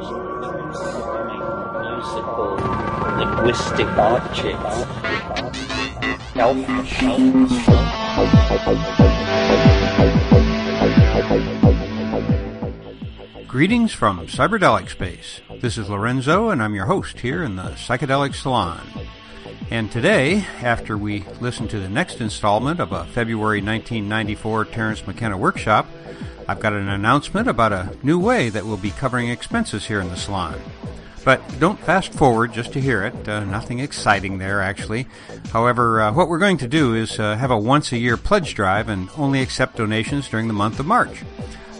musical linguistic objects. Greetings from Cyberdelic Space. This is Lorenzo, and I'm your host here in the Psychedelic Salon. And today, after we listen to the next installment of a February 1994 Terence McKenna workshop, I've got an announcement about a new way that we'll be covering expenses here in the salon. But don't fast forward just to hear it. Uh, nothing exciting there, actually. However, uh, what we're going to do is uh, have a once a year pledge drive and only accept donations during the month of March.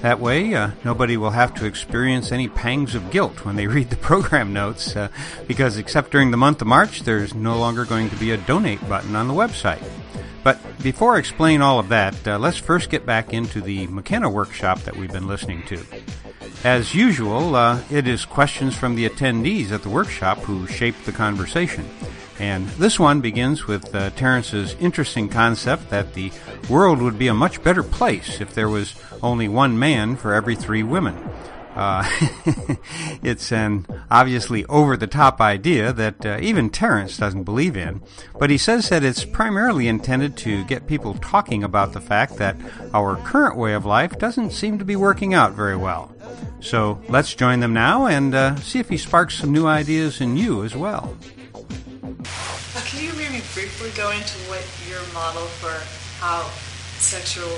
That way, uh, nobody will have to experience any pangs of guilt when they read the program notes, uh, because except during the month of March, there's no longer going to be a donate button on the website. But before I explain all of that, uh, let's first get back into the McKenna workshop that we've been listening to. As usual, uh, it is questions from the attendees at the workshop who shaped the conversation. And this one begins with uh, Terence's interesting concept that the world would be a much better place if there was only one man for every three women. Uh, it's an obviously over the top idea that uh, even Terence doesn't believe in, but he says that it's primarily intended to get people talking about the fact that our current way of life doesn't seem to be working out very well. So let's join them now and uh, see if he sparks some new ideas in you as well. Can you maybe briefly go into what your model for how sexual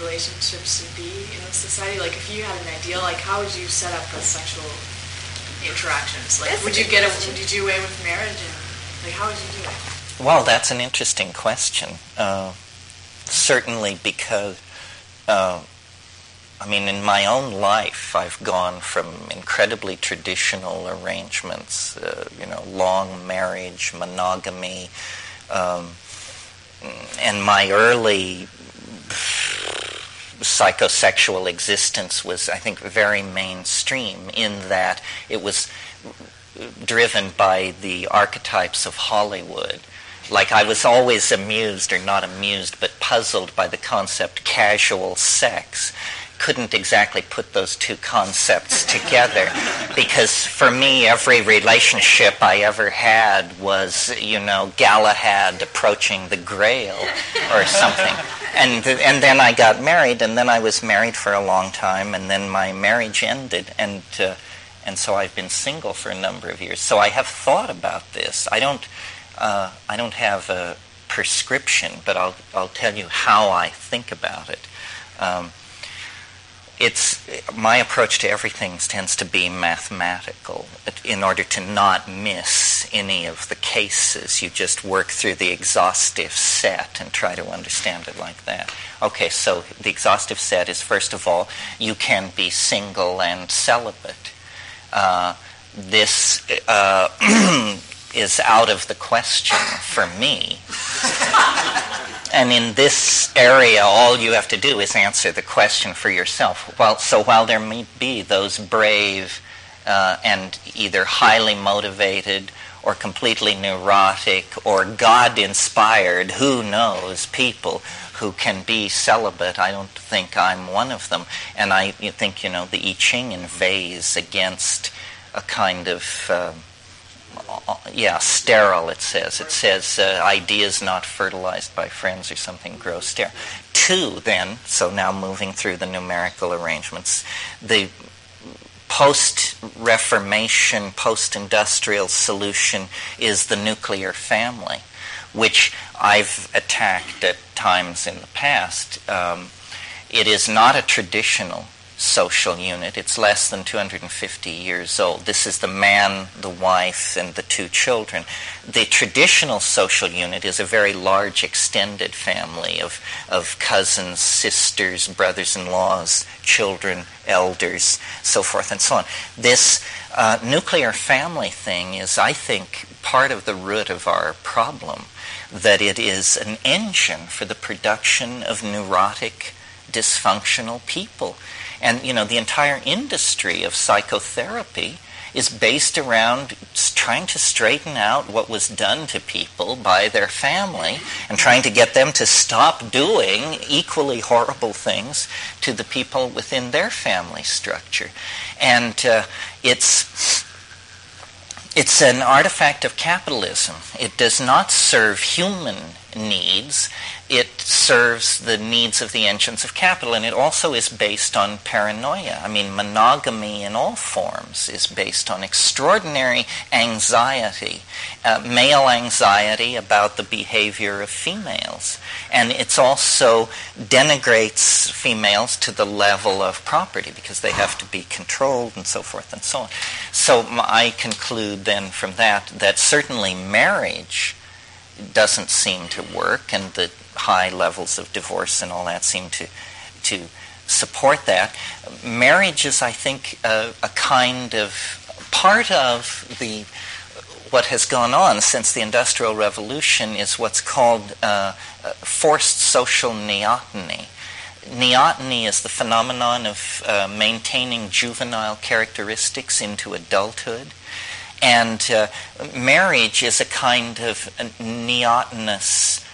relationships should be in a society? Like, if you had an ideal, like, how would you set up a sexual interactions? Like, That's would you get a, question. would you do away with marriage? And, like, how would you do it? Well, that's an interesting question. Uh, certainly because, uh, I mean, in my own life, I've gone from incredibly traditional arrangements, uh, you know, long marriage, monogamy, um, and my early psychosexual existence was, I think, very mainstream in that it was driven by the archetypes of Hollywood. Like I was always amused, or not amused, but puzzled by the concept casual sex. Couldn't exactly put those two concepts together because for me, every relationship I ever had was, you know, Galahad approaching the Grail or something. And, and then I got married, and then I was married for a long time, and then my marriage ended. And uh, and so I've been single for a number of years. So I have thought about this. I don't, uh, I don't have a prescription, but I'll, I'll tell you how I think about it. Um, it's my approach to everything tends to be mathematical. In order to not miss any of the cases, you just work through the exhaustive set and try to understand it like that. Okay, so the exhaustive set is first of all, you can be single and celibate. Uh, this uh, is out of the question for me. and in this area, all you have to do is answer the question for yourself. Well, so while there may be those brave uh, and either highly motivated or completely neurotic or God inspired, who knows, people who can be celibate. I don't think I'm one of them. And I think, you know, the I Ching inveighs against a kind of, uh, yeah, sterile, it says. It says uh, ideas not fertilized by friends or something grow sterile. Two, then, so now moving through the numerical arrangements, the post Reformation, post industrial solution is the nuclear family, which I've attacked at times in the past. Um, it is not a traditional social unit. It's less than 250 years old. This is the man, the wife, and the two children. The traditional social unit is a very large extended family of, of cousins, sisters, brothers in laws, children, elders, so forth and so on. This uh, nuclear family thing is, I think, part of the root of our problem that it is an engine for the production of neurotic, dysfunctional people. And, you know, the entire industry of psychotherapy is based around trying to straighten out what was done to people by their family and trying to get them to stop doing equally horrible things to the people within their family structure. And uh, it's it's an artifact of capitalism. It does not serve human needs. It serves the needs of the engines of capital, and it also is based on paranoia. I mean, monogamy in all forms is based on extraordinary anxiety, uh, male anxiety about the behavior of females. And it also denigrates females to the level of property because they have to be controlled and so forth and so on. So I conclude then from that that certainly marriage doesn't seem to work, and the high levels of divorce and all that seem to to support that. Marriage is, I think, a, a kind of part of the what has gone on since the Industrial Revolution is what's called uh, forced social neoteny. Neoteny is the phenomenon of uh, maintaining juvenile characteristics into adulthood. And uh, marriage is a kind of neotenous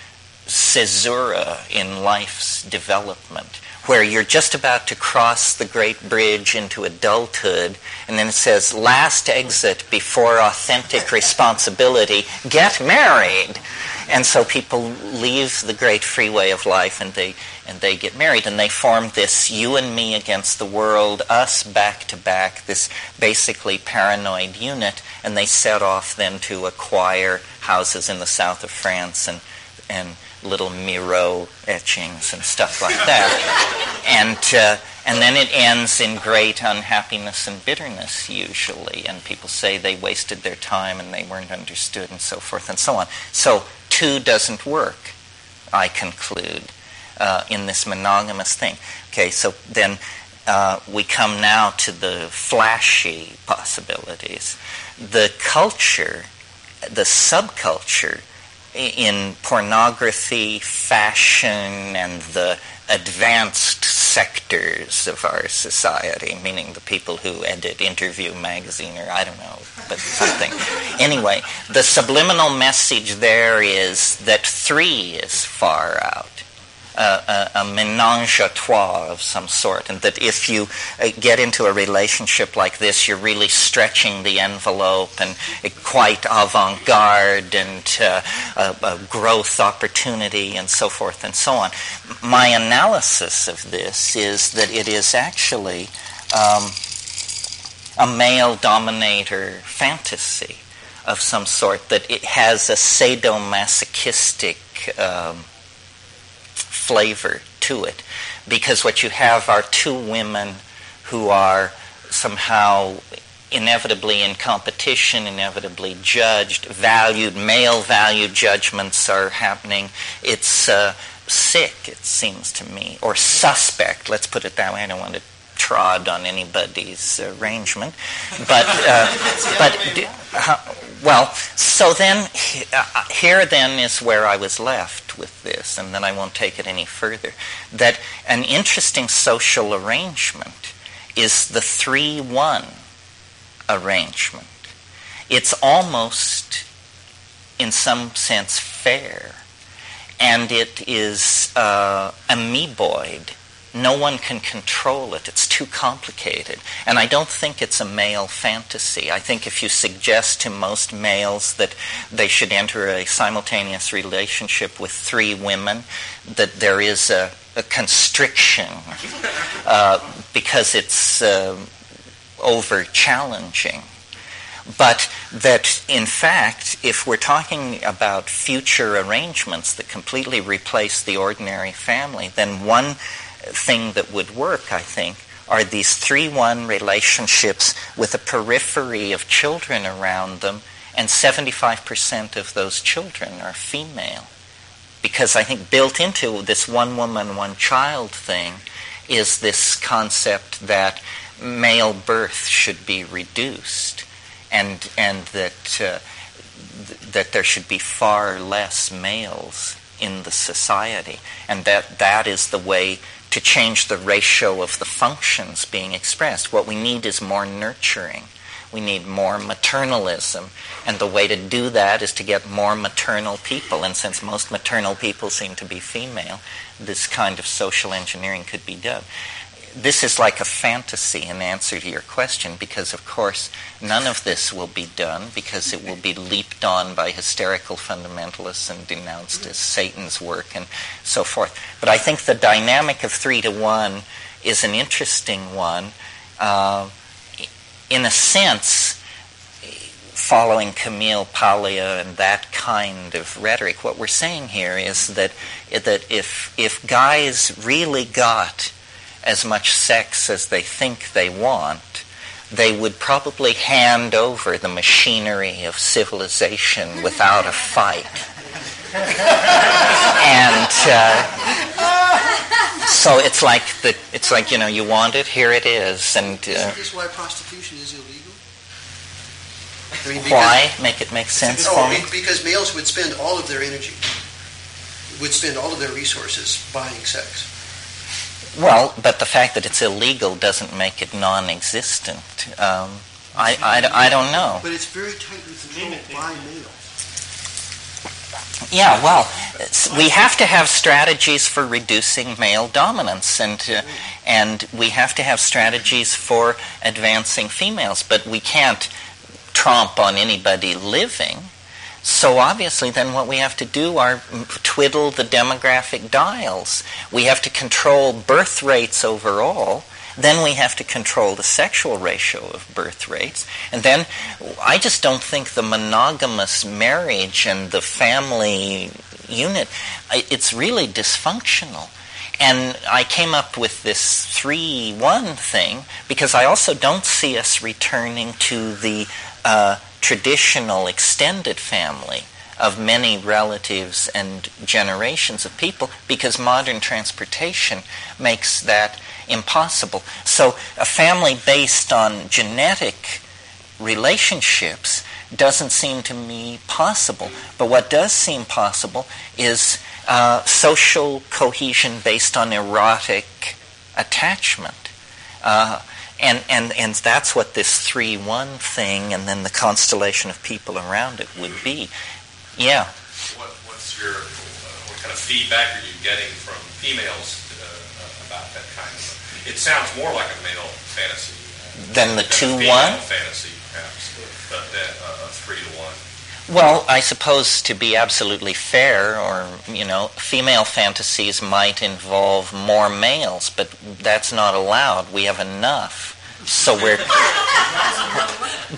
caesura in life's development, where you're just about to cross the great bridge into adulthood, and then it says, last exit before authentic responsibility, get married. And so people leave the great freeway of life and they and they get married and they form this you and me against the world, us back to back, this basically paranoid unit, and they set off then to acquire houses in the south of France and and little Miro etchings and stuff like that. and uh, and then it ends in great unhappiness and bitterness usually, and people say they wasted their time and they weren't understood and so forth and so on. So two doesn't work, I conclude, uh, in this monogamous thing. Okay, so then uh, we come now to the flashy possibilities. The culture, the subculture in pornography, fashion, and the advanced sectors of our society, meaning the people who edit Interview magazine or I don't know, but something. anyway, the subliminal message there is that three is far out a, a, menage a trois of some sort, and that if you uh, get into a relationship like this, you're really stretching the envelope and quite avant-garde and uh, growth opportunity and so forth and so on. My analysis of this is that it is actually um, a male dominator fantasy of some sort, that it has a sadomasochistic um, flavor to it because what you have are two women who are somehow inevitably in competition, inevitably judged, valued, male valued judgments are happening. It's uh, sick, it seems to me, or suspect, let's put it that way. I don't want to trod on anybody's arrangement. But, uh, but uh, well, so then uh, here then is where I was left with this, and then I won't take it any further. That an interesting social arrangement is the 3 1 arrangement. It's almost, in some sense, fair, and it is uh, amoeboid no one can control it. It's too complicated. And I don't think it's a male fantasy. I think if you suggest to most males that they should enter a simultaneous relationship with three women, that there is a, a constriction uh, because it's uh, over challenging. But that, in fact, if we're talking about future arrangements that completely replace the ordinary family, then one thing that would work, I think, are these 3 1 relationships with a periphery of children around them, and 75% of those children are female. Because I think built into this one woman, one child thing is this concept that male birth should be reduced and, and that, uh, th- that there should be far less males in the society. And that that is the way to change the ratio of the functions being expressed. What we need is more nurturing. We need more maternalism. And the way to do that is to get more maternal people. And since most maternal people seem to be female, this kind of social engineering could be done this is like a fantasy in answer to your question because, of course, none of this will be done because it will be leaped on by hysterical fundamentalists and denounced as Satan's work and so forth. But I think the dynamic of three to one is an interesting one. Uh, in a sense, following Camille Paglia and that kind of rhetoric, what we're saying here is that that if if guys really got as much sex as they think they want, they would probably hand over the machinery of civilization without a fight. and uh, so it's like the, it's like you know you want it, here it is, and. Uh, Isn't this why prostitution is illegal? I mean, why make it make sense for? Because males would spend all of their energy, would spend all of their resources buying sex. Well, but the fact that it's illegal doesn't make it non-existent. Um, I, I, I don't know. But it's very tightly controlled by males. Yeah, well, we have to have strategies for reducing male dominance, and uh, and we have to have strategies for advancing females. But we can't tromp on anybody living. So obviously, then what we have to do are twiddle the demographic dials. We have to control birth rates overall. Then we have to control the sexual ratio of birth rates. And then I just don't think the monogamous marriage and the family unit, it's really dysfunctional. And I came up with this 3 1 thing because I also don't see us returning to the uh, traditional extended family of many relatives and generations of people because modern transportation makes that impossible. So, a family based on genetic relationships doesn't seem to me possible. But what does seem possible is uh, social cohesion based on erotic attachment. Uh, and, and, and that's what this 3 1 thing and then the constellation of people around it would be. Yeah. What, what's your, uh, what kind of feedback are you getting from females uh, about that kind of? It sounds more like a male fantasy. Uh, than the 2 1? fantasy, perhaps, but uh, a 3 to 1. Well, I suppose to be absolutely fair, or, you know, female fantasies might involve more males, but that's not allowed. We have enough. So we're.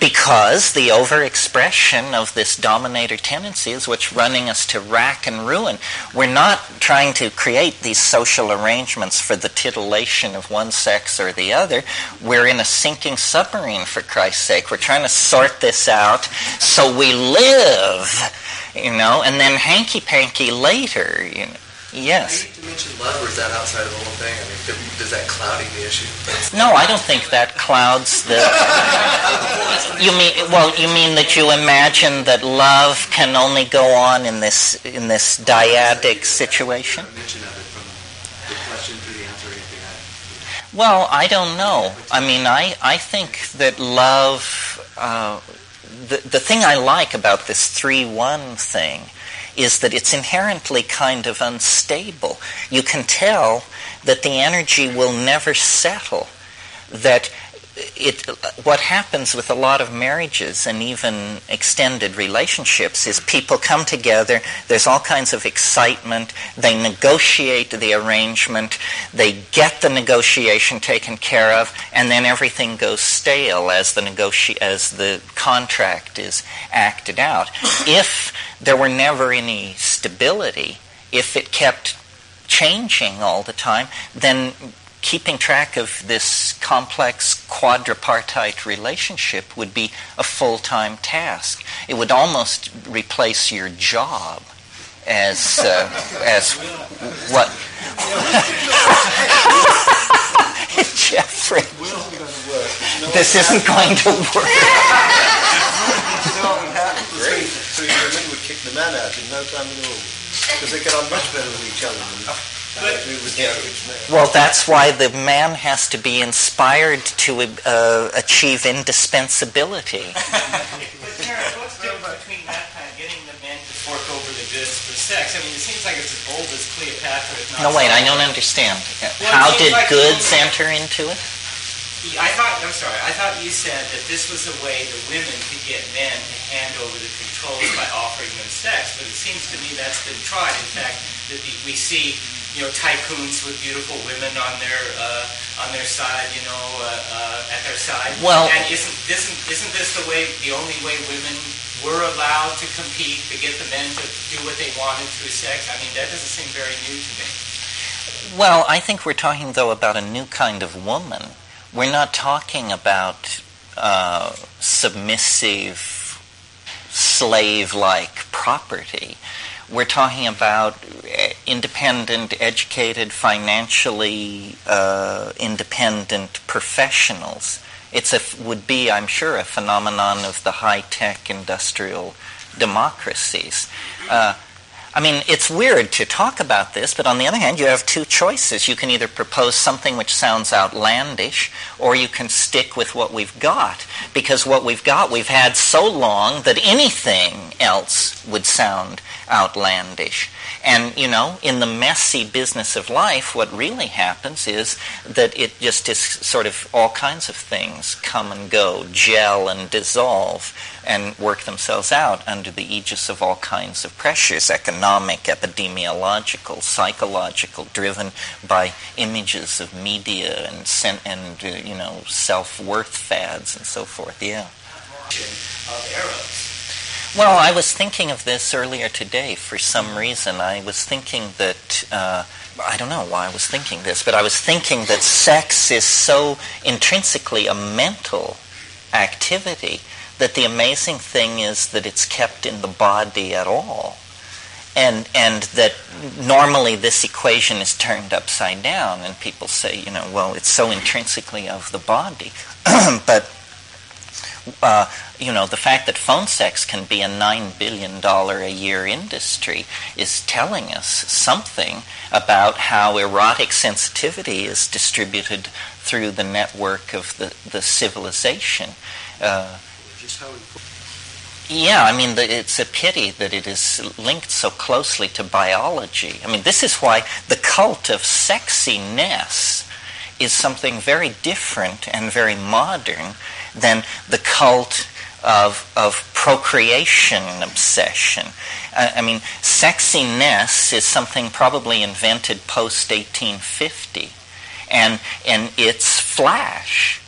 because the overexpression of this dominator tendency is what's running us to rack and ruin. We're not trying to create these social arrangements for the titillation of one sex or the other. We're in a sinking submarine, for Christ's sake. We're trying to sort this out so we live, you know, and then hanky panky later, you know. Yes. You mention love, or is that outside of the whole thing? I mean, does that clouding the issue? No, I don't think that clouds the. you mean well? You mean that you imagine that love can only go on in this in this dyadic situation? Well, I don't know. I mean, I, I think that love, uh, the, the thing I like about this 3 1 thing is that it's inherently kind of unstable. You can tell that the energy will never settle. That it, what happens with a lot of marriages and even extended relationships is people come together, there's all kinds of excitement, they negotiate the arrangement, they get the negotiation taken care of, and then everything goes stale as the, negoti- as the contract is acted out. if there were never any stability, if it kept changing all the time, then keeping track of this complex quadripartite relationship would be a full-time task. It would almost replace your job as uh, as what Jeffrey. This isn't going to work. So your women kick the man out in no time at all because they get on much better with each other. Well, that's why the man has to be inspired to uh, achieve indispensability. But Terence, what's the difference between that kind of getting the men to fork over the goods for sex? I mean, it seems like it's as old as Cleopatra. If not No, wait, I don't understand. Well, How did like goods enter into it? I thought, I'm sorry, I thought you said that this was a way the women could get men to hand over the controls by offering them sex, but it seems to me that's been tried. In fact, that the, we see, you know, tycoons with beautiful women on their uh, on their side, you know, uh, uh, at their side. Well- and isn't isn't isn't this the way, the only way women were allowed to compete to get the men to do what they wanted through sex? I mean, that doesn't seem very new to me. Well, I think we're talking, though, about a new kind of woman. We're not talking about uh, submissive, slave like property. We're talking about eh, independent, educated, financially uh, independent professionals. It's a, would be, I'm sure, a phenomenon of the high tech industrial democracies. Uh, I mean, it's weird to talk about this, but on the other hand, you have two choices. You can either propose something which sounds outlandish, or you can stick with what we've got. Because what we've got, we've had so long that anything else would sound outlandish. And, you know, in the messy business of life, what really happens is that it just is sort of all kinds of things come and go, gel and dissolve, and work themselves out under the aegis of all kinds of pressures economic, epidemiological, psychological, driven by images of media and, and uh, you know, self worth fads and so forth. Yeah. Of. Well, I was thinking of this earlier today for some reason. I was thinking that, uh, I don't know why I was thinking this, but I was thinking that sex is so intrinsically a mental activity that the amazing thing is that it's kept in the body at all. And, and that normally this equation is turned upside down, and people say, you know, well, it's so intrinsically of the body. but uh, you know, the fact that phone sex can be a nine billion dollar a year industry is telling us something about how erotic sensitivity is distributed through the network of the, the civilization. Uh, Just how important. yeah, I mean, the, it's a pity that it is linked so closely to biology. I mean, this is why the cult of sexiness is something very different and very modern than the cult of, of procreation obsession. I, I mean, sexiness is something probably invented post 1850, and, and it's flash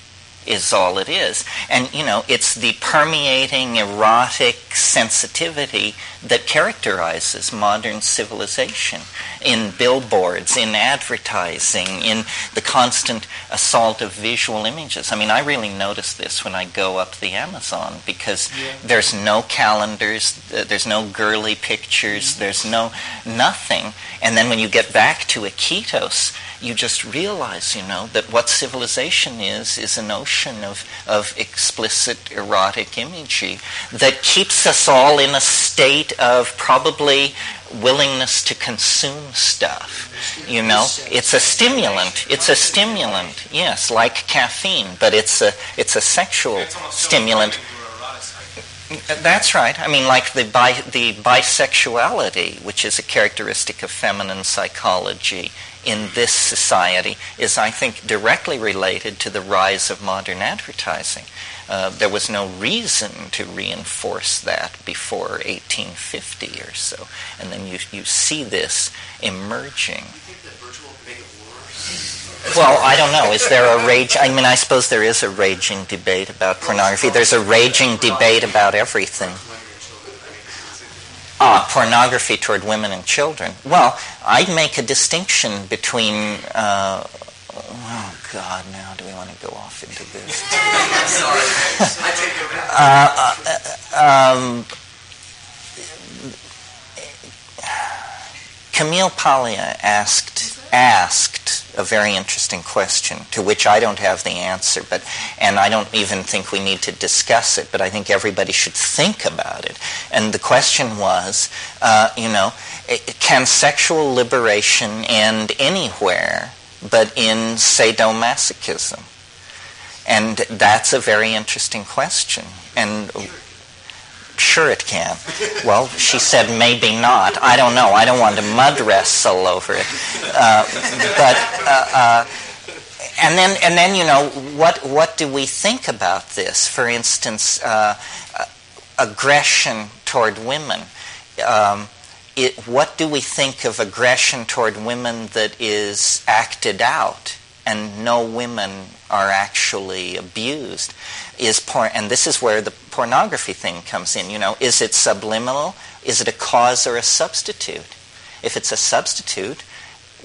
is all it is. And, you know, it's the permeating erotic sensitivity that characterizes modern civilization in billboards, in advertising, in the constant assault of visual images. I mean, I really notice this when I go up the Amazon because there's no calendars, there's no girly pictures, mm-hmm. there's no nothing. And then when you get back to Iquitos, you just realize, you know, that what civilization is is an ocean of, of explicit erotic imagery that keeps us all in a state of probably willingness to consume stuff. You know, it's a stimulant. It's a stimulant. Yes, like caffeine, but it's a it's a sexual stimulant. That's right. I mean, like the bi- the bisexuality, which is a characteristic of feminine psychology in this society, is I think directly related to the rise of modern advertising. Uh, there was no reason to reinforce that before 1850 or so, and then you you see this emerging. You think that virtual make it worse? Well, I don't know. Is there a rage? I mean, I suppose there is a raging debate about pornography. There's a raging debate about everything. Ah, pornography toward women and children. Well, I'd make a distinction between. Uh, oh God, now do we want to go off into this? Sorry. I take it back. um, Camille Paglia asked asked a very interesting question to which I don't have the answer, but and I don't even think we need to discuss it, but I think everybody should think about it. And the question was, uh, you know, can sexual liberation end anywhere but in sadomasochism? And that's a very interesting question. And sure it can. Well, she said maybe not. I don't know. I don't want to mud wrestle over it. Uh, but uh, uh, and then and then you know what what do we think about this? For instance, uh, uh, aggression toward women. Um, it, what do we think of aggression toward women that is acted out and no women are actually abused? Is porn, and this is where the pornography thing comes in. You know, is it subliminal? Is it a cause or a substitute? If it's a substitute,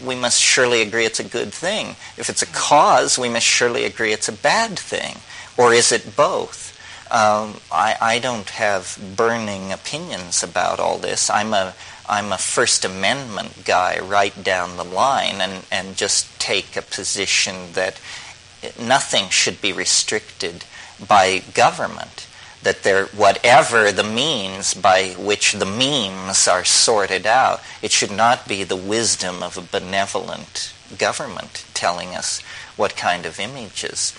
we must surely agree it's a good thing. If it's a cause, we must surely agree it's a bad thing. Or is it both? Um, I, I don't have burning opinions about all this. I'm a I'm a First Amendment guy right down the line and, and just take a position that nothing should be restricted by government that there, whatever the means by which the memes are sorted out, it should not be the wisdom of a benevolent government telling us what kind of images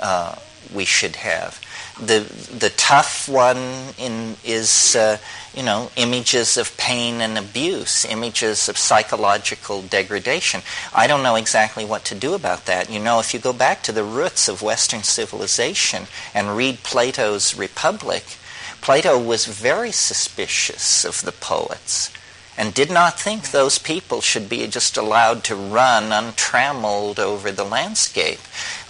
uh, we should have the the tough one in is uh, you know images of pain and abuse, images of psychological degradation. I don't know exactly what to do about that. You know, if you go back to the roots of Western civilization and read Plato's Republic, Plato was very suspicious of the poets and did not think those people should be just allowed to run untrammeled over the landscape.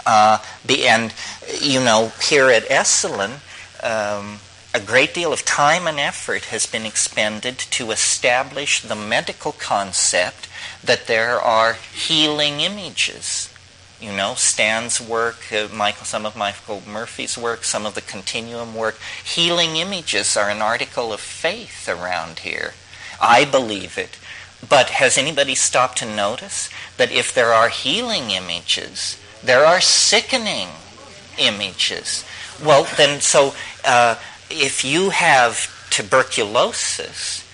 Uh, the, and, you know, here at Esalen, um, a great deal of time and effort has been expended to establish the medical concept that there are healing images. You know, Stan's work, uh, Michael, some of Michael Murphy's work, some of the Continuum work. Healing images are an article of faith around here. I believe it. But has anybody stopped to notice that if there are healing images, there are sickening images. Well, then, so uh, if you have tuberculosis,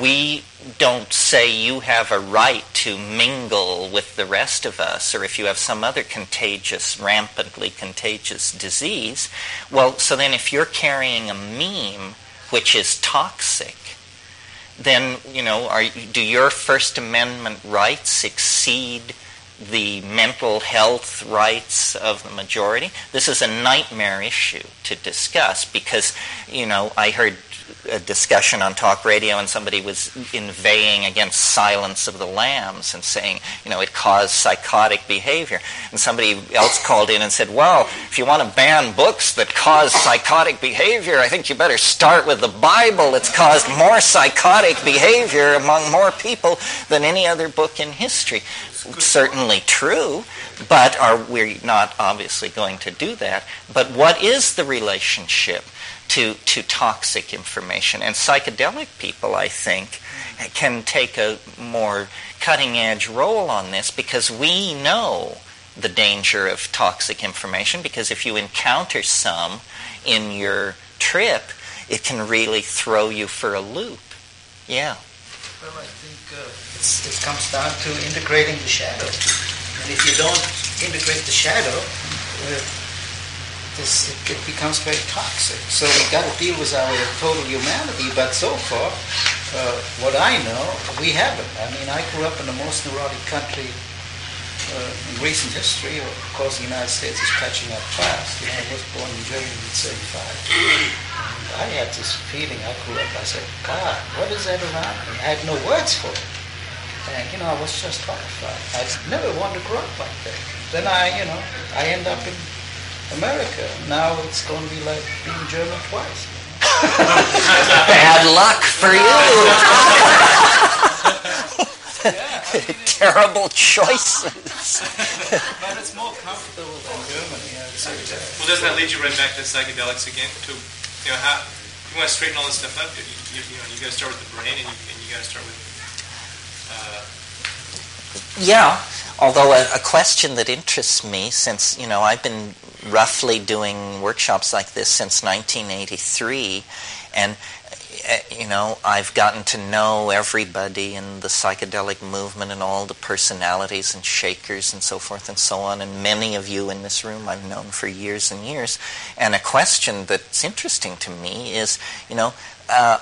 we don't say you have a right to mingle with the rest of us, or if you have some other contagious, rampantly contagious disease. Well, so then if you're carrying a meme which is toxic, then, you know, are, do your First Amendment rights exceed the mental health rights of the majority. This is a nightmare issue to discuss because, you know, I heard a discussion on talk radio and somebody was inveighing against silence of the lambs and saying, you know, it caused psychotic behavior. And somebody else called in and said, well, if you want to ban books that cause psychotic behavior, I think you better start with the Bible. It's caused more psychotic behavior among more people than any other book in history certainly true, but are we not obviously going to do that? But what is the relationship to, to toxic information? And psychedelic people, I think, can take a more cutting edge role on this because we know the danger of toxic information because if you encounter some in your trip, it can really throw you for a loop. Yeah. Well, I think uh, it comes down to integrating the shadow. And if you don't integrate the shadow, uh, this, it, becomes very toxic. So we got to deal with our total humanity. But so far, uh, what I know, we haven't. I mean, I grew up in the most neurotic country uh, in recent history. Of course, the United States is catching up fast. You know, I was born in Germany in '75. I had this feeling. I grew up. I said, God, what is that around me? I had no words for it. And, you know, I was just horrified. I never wanted to grow up like that. Then I, you know, I end up in America. Now it's going to be like being German twice. Bad luck for you. Terrible choices. but it's more comfortable than Germany, I would say. Well, doesn't that lead you right back to psychedelics again? To you know, how you want to straighten all this stuff up, you, you, you know, you got to start with the brain, and you, and you got to start with. Uh, yeah, although a, a, question that interests me, since you know I've been roughly doing workshops like this since 1983, and eh, you know, I've gotten to know everybody in the psychedelic movement and all the personalities and shakers and so forth and so on. And many of you in this room I've known for years and years. And a question that's interesting to me is, you know, uh,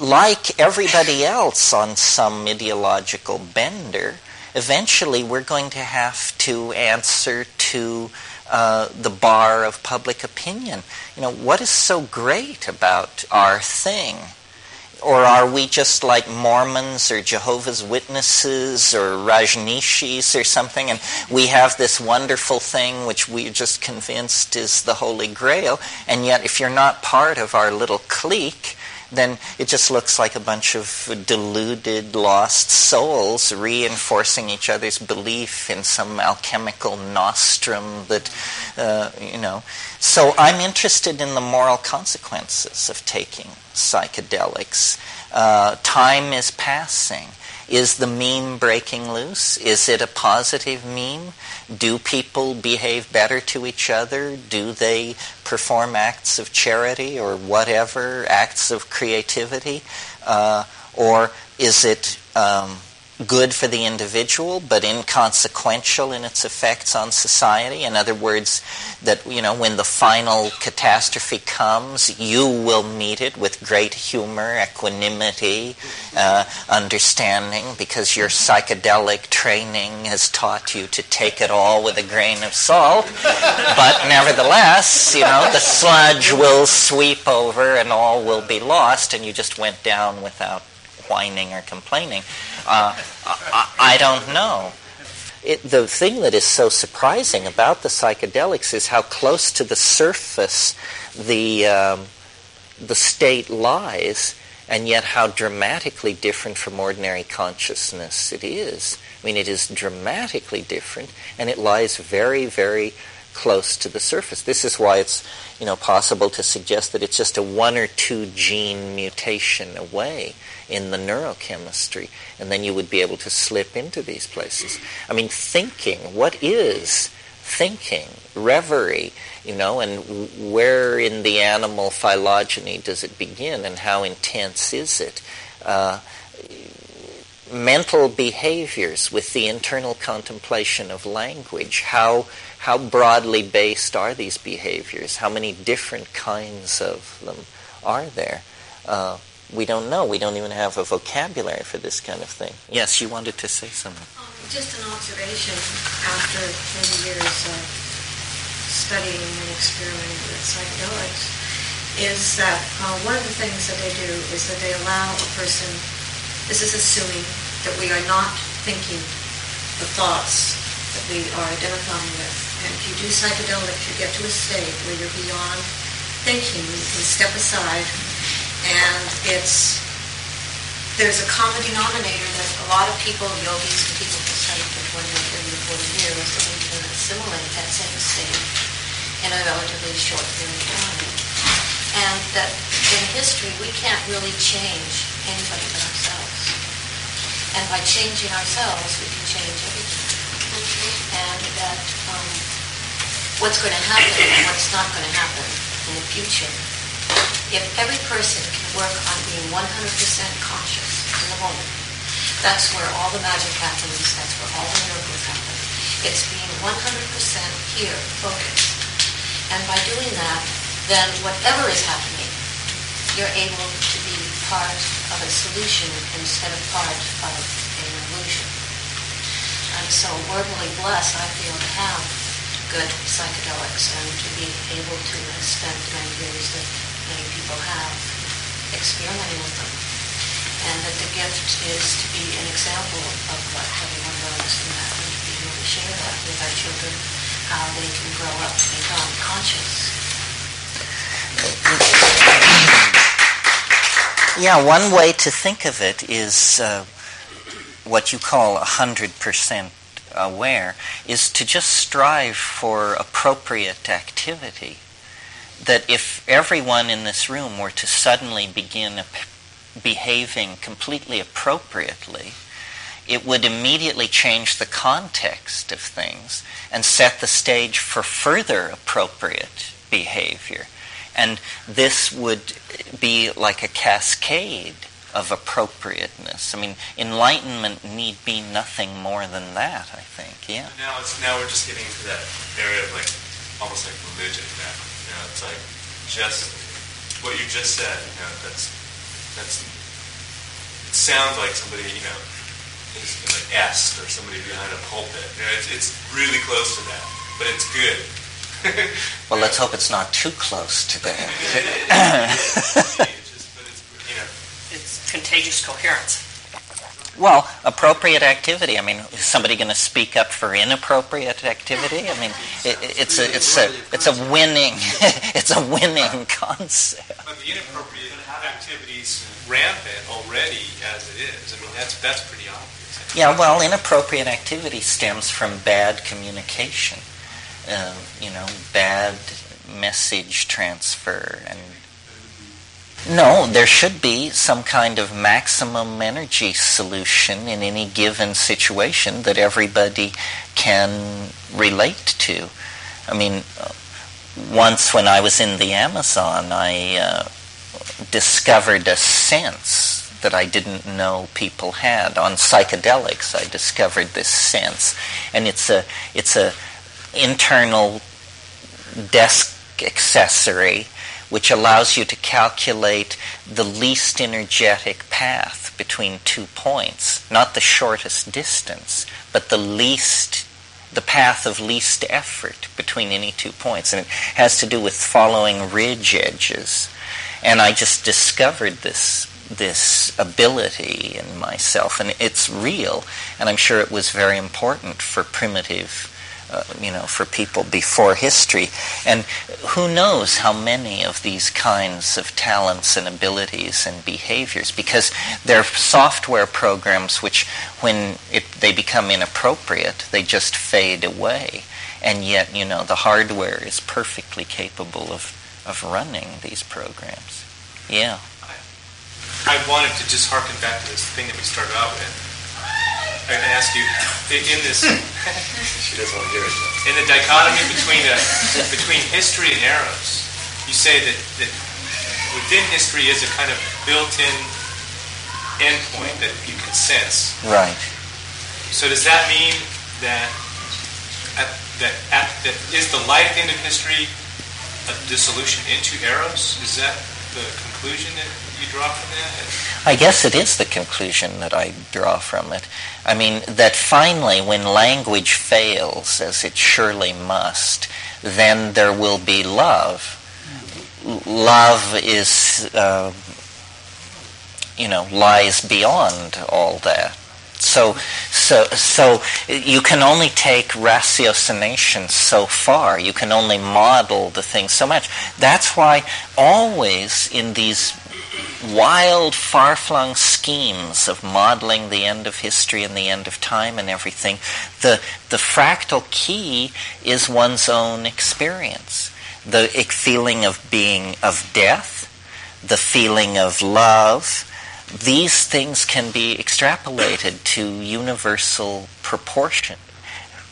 like everybody else on some ideological bender, eventually we're going to have to answer to uh, the bar of public opinion. You know, what is so great about our thing? Or are we just like Mormons or Jehovah's Witnesses or Rajneeshis or something, and we have this wonderful thing which we're just convinced is the Holy Grail, and yet if you're not part of our little clique, then it just looks like a bunch of deluded, lost souls reinforcing each other's belief in some alchemical nostrum that, uh, you know. So I'm interested in the moral consequences of taking psychedelics. Uh, time is passing. Is the meme breaking loose? Is it a positive meme? Do people behave better to each other? Do they perform acts of charity or whatever, acts of creativity? Uh, or is it um, good for the individual but inconsequential in its effects on society. In other words that you know when the final catastrophe comes you will meet it with great humor equanimity uh, understanding because your psychedelic training has taught you to take it all with a grain of salt. But nevertheless you know the sludge will sweep over and all will be lost and you just went down without whining or complaining. Uh, I, I, don't know. It, the thing that is so surprising about the psychedelics is how close to the surface the um, the state lies, and yet how dramatically different from ordinary consciousness it is. I mean, it is dramatically different, and it lies very, very close to the surface. This is why it's you know possible to suggest that it's just a one or two gene mutation away in the neurochemistry, and then you would be able to slip into these places. I mean, thinking, what is thinking, reverie, you know, and where in the animal phylogeny does it begin, and how intense is it? Uh, mental behaviors with the internal contemplation of language, how how broadly based are these behaviors? How many different kinds of them are there? Uh, we don't know. We don't even have a vocabulary for this kind of thing. Yes, you wanted to say something. Um, just an observation after many years of studying and experimenting with psychedelics is that uh, one of the things that they do is that they allow a person, this is assuming that we are not thinking the thoughts that we are identifying with. And if you do psychedelics, you get to a state where you're beyond thinking. You can step aside and it's there's a common denominator that a lot of people, yogis and people who study for 20 or 30 or 40 years, that can assimilate that same state in a relatively short period of time. And that in history, we can't really change anybody but ourselves. And by changing ourselves, we can change everything. And that um, what's going to happen and what's not going to happen in the future if every person can work on being 100% conscious in the moment, that's where all the magic happens, that's where all the miracles happen. It's being 100% here, focused. And by doing that, then whatever is happening, you're able to be part of a solution instead of part of an illusion. And so we're really blessed, I feel, to have good psychedelics and to be able to spent many years that people have experimenting with them. And that the gift is to be an example of what everyone learns from that and to be able to share that with our children, how they can grow up to become conscious. Yeah, one way to think of it is uh, what you call 100% aware, is to just strive for appropriate activity that if everyone in this room were to suddenly begin behaving completely appropriately, it would immediately change the context of things and set the stage for further appropriate behavior. And this would be like a cascade of appropriateness. I mean, enlightenment need be nothing more than that, I think, yeah. Now now we're just getting into that area of like almost like religion now. You know, it's like just what you just said, you know, that's that's it sounds like somebody, you know, is like est or somebody behind a pulpit. You know, it's it's really close to that. But it's good. well, let's hope it's not too close to that. it's contagious coherence. Well, appropriate activity. I mean, is somebody going to speak up for inappropriate activity? I mean, it, it's a it's a it's a winning it's a winning concept. But the inappropriate activities rampant already as it is. I mean, that's that's pretty obvious. Yeah, well, inappropriate activity stems from bad communication. Uh, you know, bad message transfer and no, there should be some kind of maximum energy solution in any given situation that everybody can relate to. I mean, once when I was in the Amazon, I uh, discovered a sense that I didn't know people had. On psychedelics, I discovered this sense, and it's a it's a internal desk accessory which allows you to calculate the least energetic path between two points, not the shortest distance, but the least the path of least effort between any two points. And it has to do with following ridge edges. And I just discovered this this ability in myself and it's real and I'm sure it was very important for primitive uh, you know, for people before history. And who knows how many of these kinds of talents and abilities and behaviors, because they're software programs which, when it, they become inappropriate, they just fade away. And yet, you know, the hardware is perfectly capable of, of running these programs. Yeah. I, I wanted to just harken back to this thing that we started out with I can ask you in this. she doesn't want to hear it. In the dichotomy between uh, between history and eros, you say that, that within history is a kind of built-in endpoint that you can sense. Right. So does that mean that at, that at, that is the life end of history a dissolution into eros? Is that the conclusion that you draw from that? I guess it is the conclusion that I draw from it. I mean, that finally, when language fails, as it surely must, then there will be love. Love is, uh, you know, lies beyond all that. So, so, so you can only take ratiocination so far. You can only model the thing so much. That's why always in these wild, far-flung schemes of modeling the end of history and the end of time and everything, the, the fractal key is one's own experience. The feeling of being, of death, the feeling of love, these things can be extrapolated to universal proportion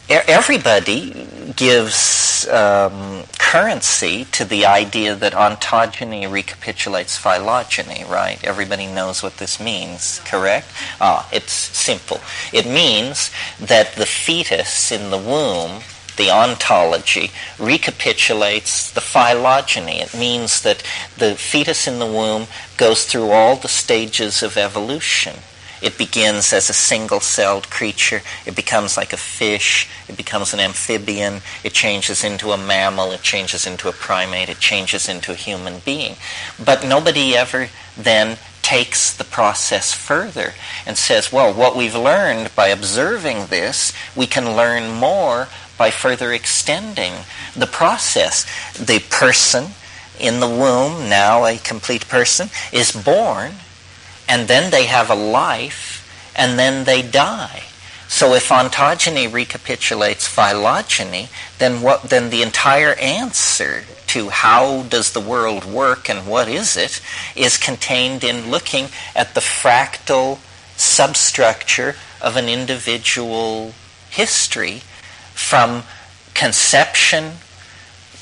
everybody gives um, currency to the idea that ontogeny recapitulates phylogeny, right? Everybody knows what this means, correct? Ah, it's simple. It means that the fetus in the womb, the ontology, recapitulates the phylogeny. It means that the fetus in the womb goes through all the stages of evolution it begins as a single celled creature. It becomes like a fish. It becomes an amphibian. It changes into a mammal. It changes into a primate. It changes into a human being. But nobody ever then takes the process further and says, well, what we've learned by observing this, we can learn more by further extending the process. The person in the womb, now a complete person, is born and then they have a life, and then they die. So if ontogeny recapitulates phylogeny, then what then the entire answer to how does the world work and what is it is contained in looking at the fractal substructure of an individual history from conception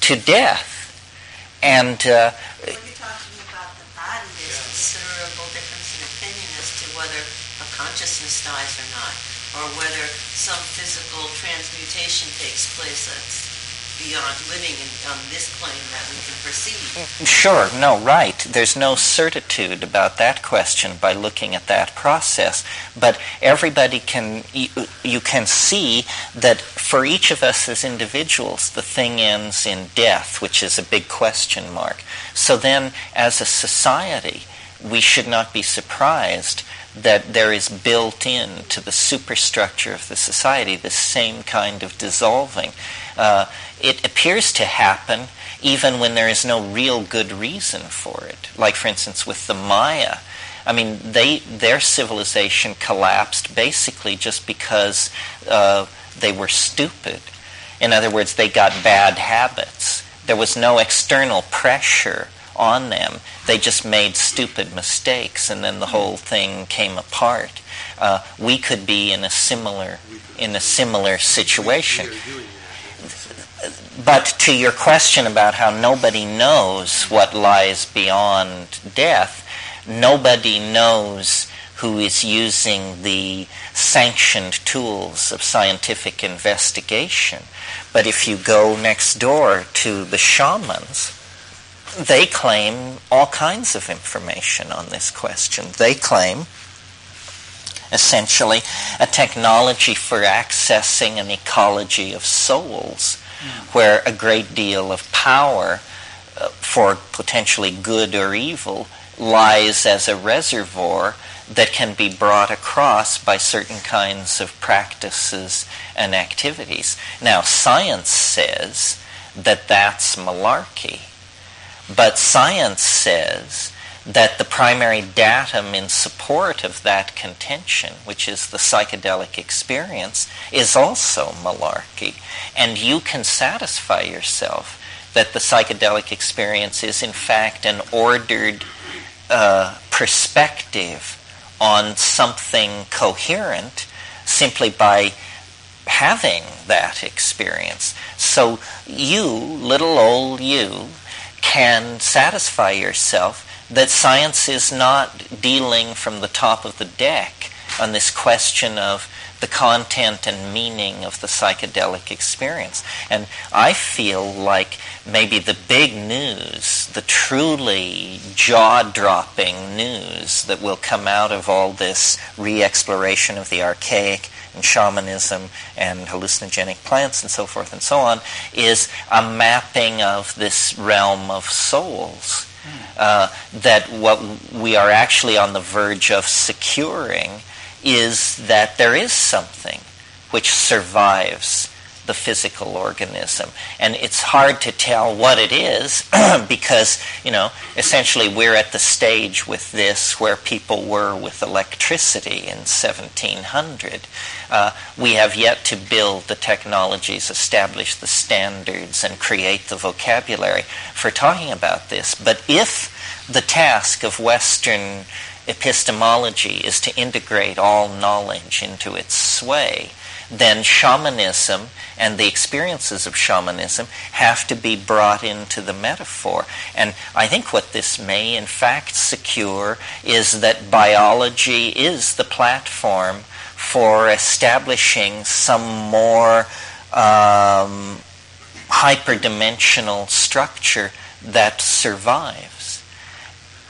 to death and uh, When you're talking about the body, there's considerable difference in opinion as to whether a consciousness dies or not, or whether some physical transmutation takes place that's beyond living in, on this plane that we can perceive. Sure, no, right. There's no certitude about that question by looking at that process. But everybody can, you, you can see that for each of us as individuals, the thing ends in death, which is a big question mark. So then, as a society, we should not be surprised that there is built in to the superstructure of the society the same kind of dissolving. Uh, it appears to happen even when there is no real good reason for it. Like, for instance, with the Maya. I mean, they their civilization collapsed basically just because uh, they were stupid. In other words, they got bad habits. There was no external pressure on them. They just made stupid mistakes, and then the whole thing came apart. Uh, we could be in a similar in a similar situation. But to your question about how nobody knows what lies beyond death, nobody knows who is using the sanctioned tools of scientific investigation. But if you go next door to the shamans, they claim all kinds of information on this question. They claim essentially a technology for accessing an ecology of souls where a great deal of power uh, for potentially good or evil lies as a reservoir that can be brought across by certain kinds of practices and activities. Now, science says that that's malarkey, but science says that the primary datum in support of that contention, which is the psychedelic experience, is also malarkey. And you can satisfy yourself that the psychedelic experience is, in fact, an ordered uh, perspective on something coherent simply by having that experience. So you, little old you, can satisfy yourself that science is not dealing from the top of the deck on this question of the content and meaning of the psychedelic experience. And I feel like maybe the big news, the truly jaw dropping news that will come out of all this re exploration of the archaic and shamanism and hallucinogenic plants and so forth and so on, is a mapping of this realm of souls. Uh, that what we are actually on the verge of securing is that there is something which survives the physical organism. And it's hard to tell what it is because, you know, essentially we're at the stage with this where people were with electricity in 1700. Uh, we have yet to build the technologies, establish the standards, and create the vocabulary for talking about this. But if the task of Western epistemology is to integrate all knowledge into its sway, then shamanism and the experiences of shamanism have to be brought into the metaphor. And I think what this may in fact secure is that biology is the platform for establishing some more um, hyperdimensional structure that survives.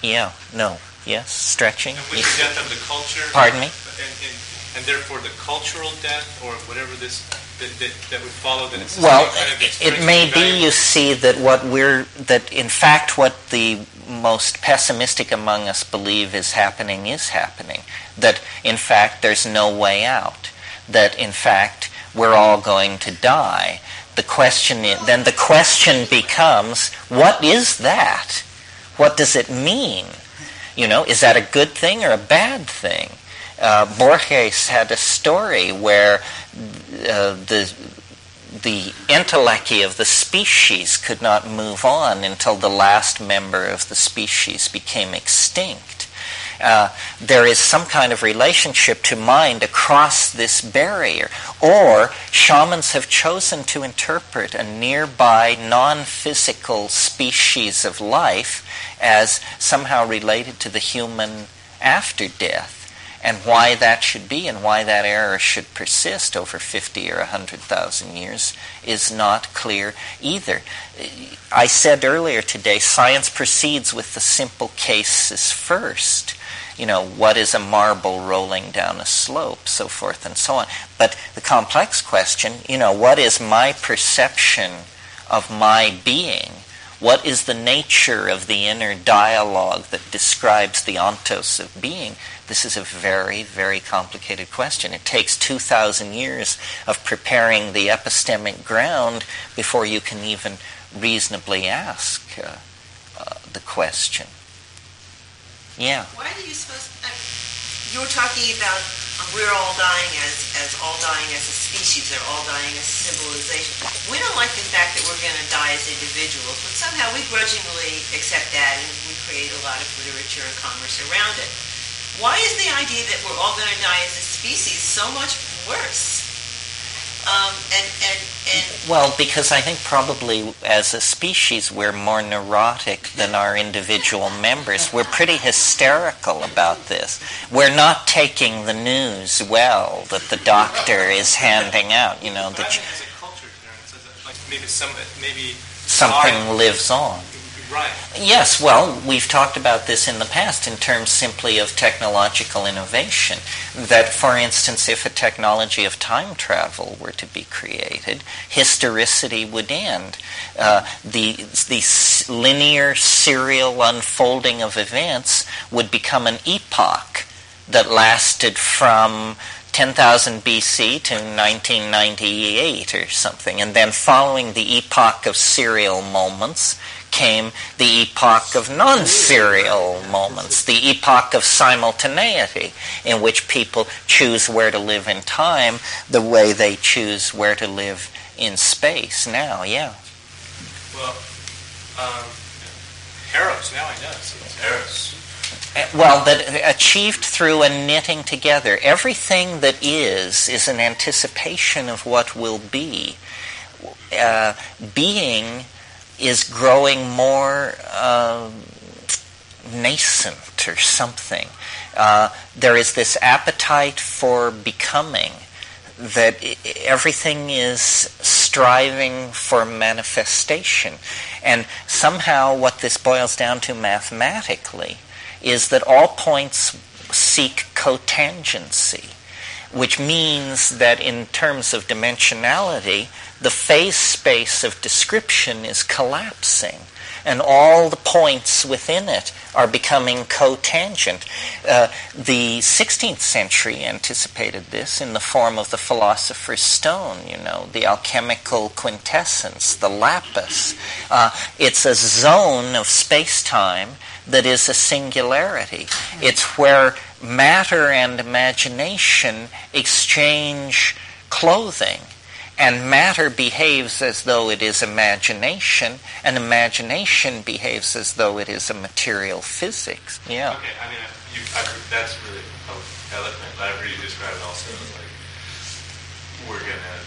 Yeah, no, yes, stretching. And with the death of the culture. Pardon me? And, and, and therefore the cultural death, or whatever this that, that, that would follow, that it's Well, kind of it may be, you see, that what we're, that in fact what the most pessimistic among us believe is happening is happening. That in fact there's no way out. That in fact we're all going to die. The question, i- then the question becomes, what is that? What does it mean? You know, is that a good thing or a bad thing? Uh, Borges had a story where uh, the the entelechy of the species could not move on until the last member of the species became extinct. uh, there is some kind of relationship to mind across this barrier. Or shamans have chosen to interpret a nearby non physical species of life as somehow related to the human after death. And why that should be and why that error should persist over 50 or 100,000 years is not clear either. I said earlier today, science proceeds with the simple cases first. You know, what is a marble rolling down a slope, so forth and so on. But the complex question, you know, what is my perception of my being? What is the nature of the inner dialogue that describes the ontos of being? This is a very, very complicated question. It takes 2,000 years of preparing the epistemic ground before you can even reasonably ask uh, uh, the question. Yeah. Why do you suppose? Uh, you're talking about we're all dying as as all dying as a species, they're all dying as a civilization. We don't like the fact that we're going to die as individuals, but somehow we grudgingly accept that, and we create a lot of literature and commerce around it. Why is the idea that we're all going to die as a species so much worse? Um, and, and, and well, because I think probably as a species we're more neurotic than our individual members. We're pretty hysterical about this. We're not taking the news well that the doctor is handing out. You know, that maybe some maybe something lives on. Right. Yes, well, we've talked about this in the past in terms simply of technological innovation. That, for instance, if a technology of time travel were to be created, historicity would end. Uh, the, the linear, serial unfolding of events would become an epoch that lasted from 10,000 BC to 1998 or something. And then following the epoch of serial moments came the epoch of non-serial moments, the epoch of simultaneity, in which people choose where to live in time the way they choose where to live in space now, yeah. Well, um, Eros, now I know. It's Eros. Uh, well, that achieved through a knitting together. Everything that is is an anticipation of what will be. Uh, being is growing more uh, nascent or something. Uh, there is this appetite for becoming that everything is striving for manifestation. And somehow, what this boils down to mathematically is that all points seek cotangency, which means that in terms of dimensionality, the phase space of description is collapsing and all the points within it are becoming cotangent. Uh, the 16th century anticipated this in the form of the philosopher's stone, you know, the alchemical quintessence, the lapis. Uh, it's a zone of space time that is a singularity. It's where matter and imagination exchange clothing and matter behaves as though it is imagination, and imagination behaves as though it is a material physics. Yeah. Okay, I mean, you, I, that's really eloquent. I've heard you it also like we're gonna.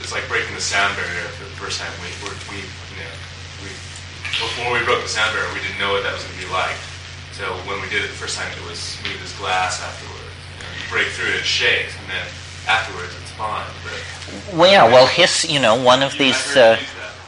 It's like breaking the sound barrier for the first time. We, we, you know, we before we broke the sound barrier, we didn't know what that was to be like. So when we did it the first time, it was smooth as glass. Afterward, you, know, you break through it, it shakes, and then afterwards fine. But well, yeah. Well, his, you know, one of these. Uh,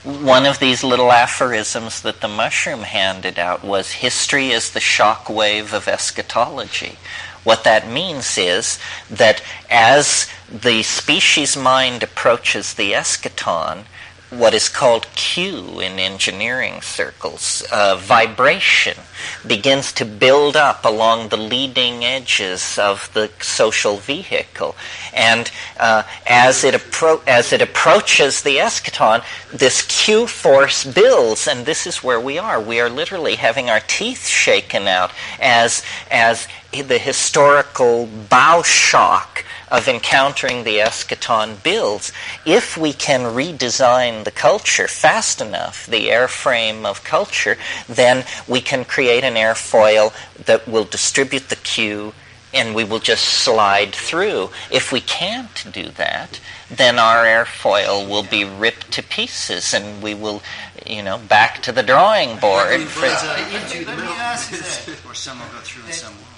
one of these little aphorisms that the mushroom handed out was history is the shock wave of eschatology. What that means is that as the species mind approaches the eschaton, what is called Q in engineering circles. Uh, vibration begins to build up along the leading edges of the social vehicle. And uh, as, it appro- as it approaches the eschaton, this Q force builds, and this is where we are. We are literally having our teeth shaken out as, as the historical bow shock of encountering the eschaton builds. If we can redesign the culture fast enough, the airframe of culture, then we can create an airfoil that will distribute the Q and we will just slide through. If we can't do that, then our airfoil will be ripped to pieces and we will, you know, back to the drawing board. For, Let me ask that. Or some will go through and some won't.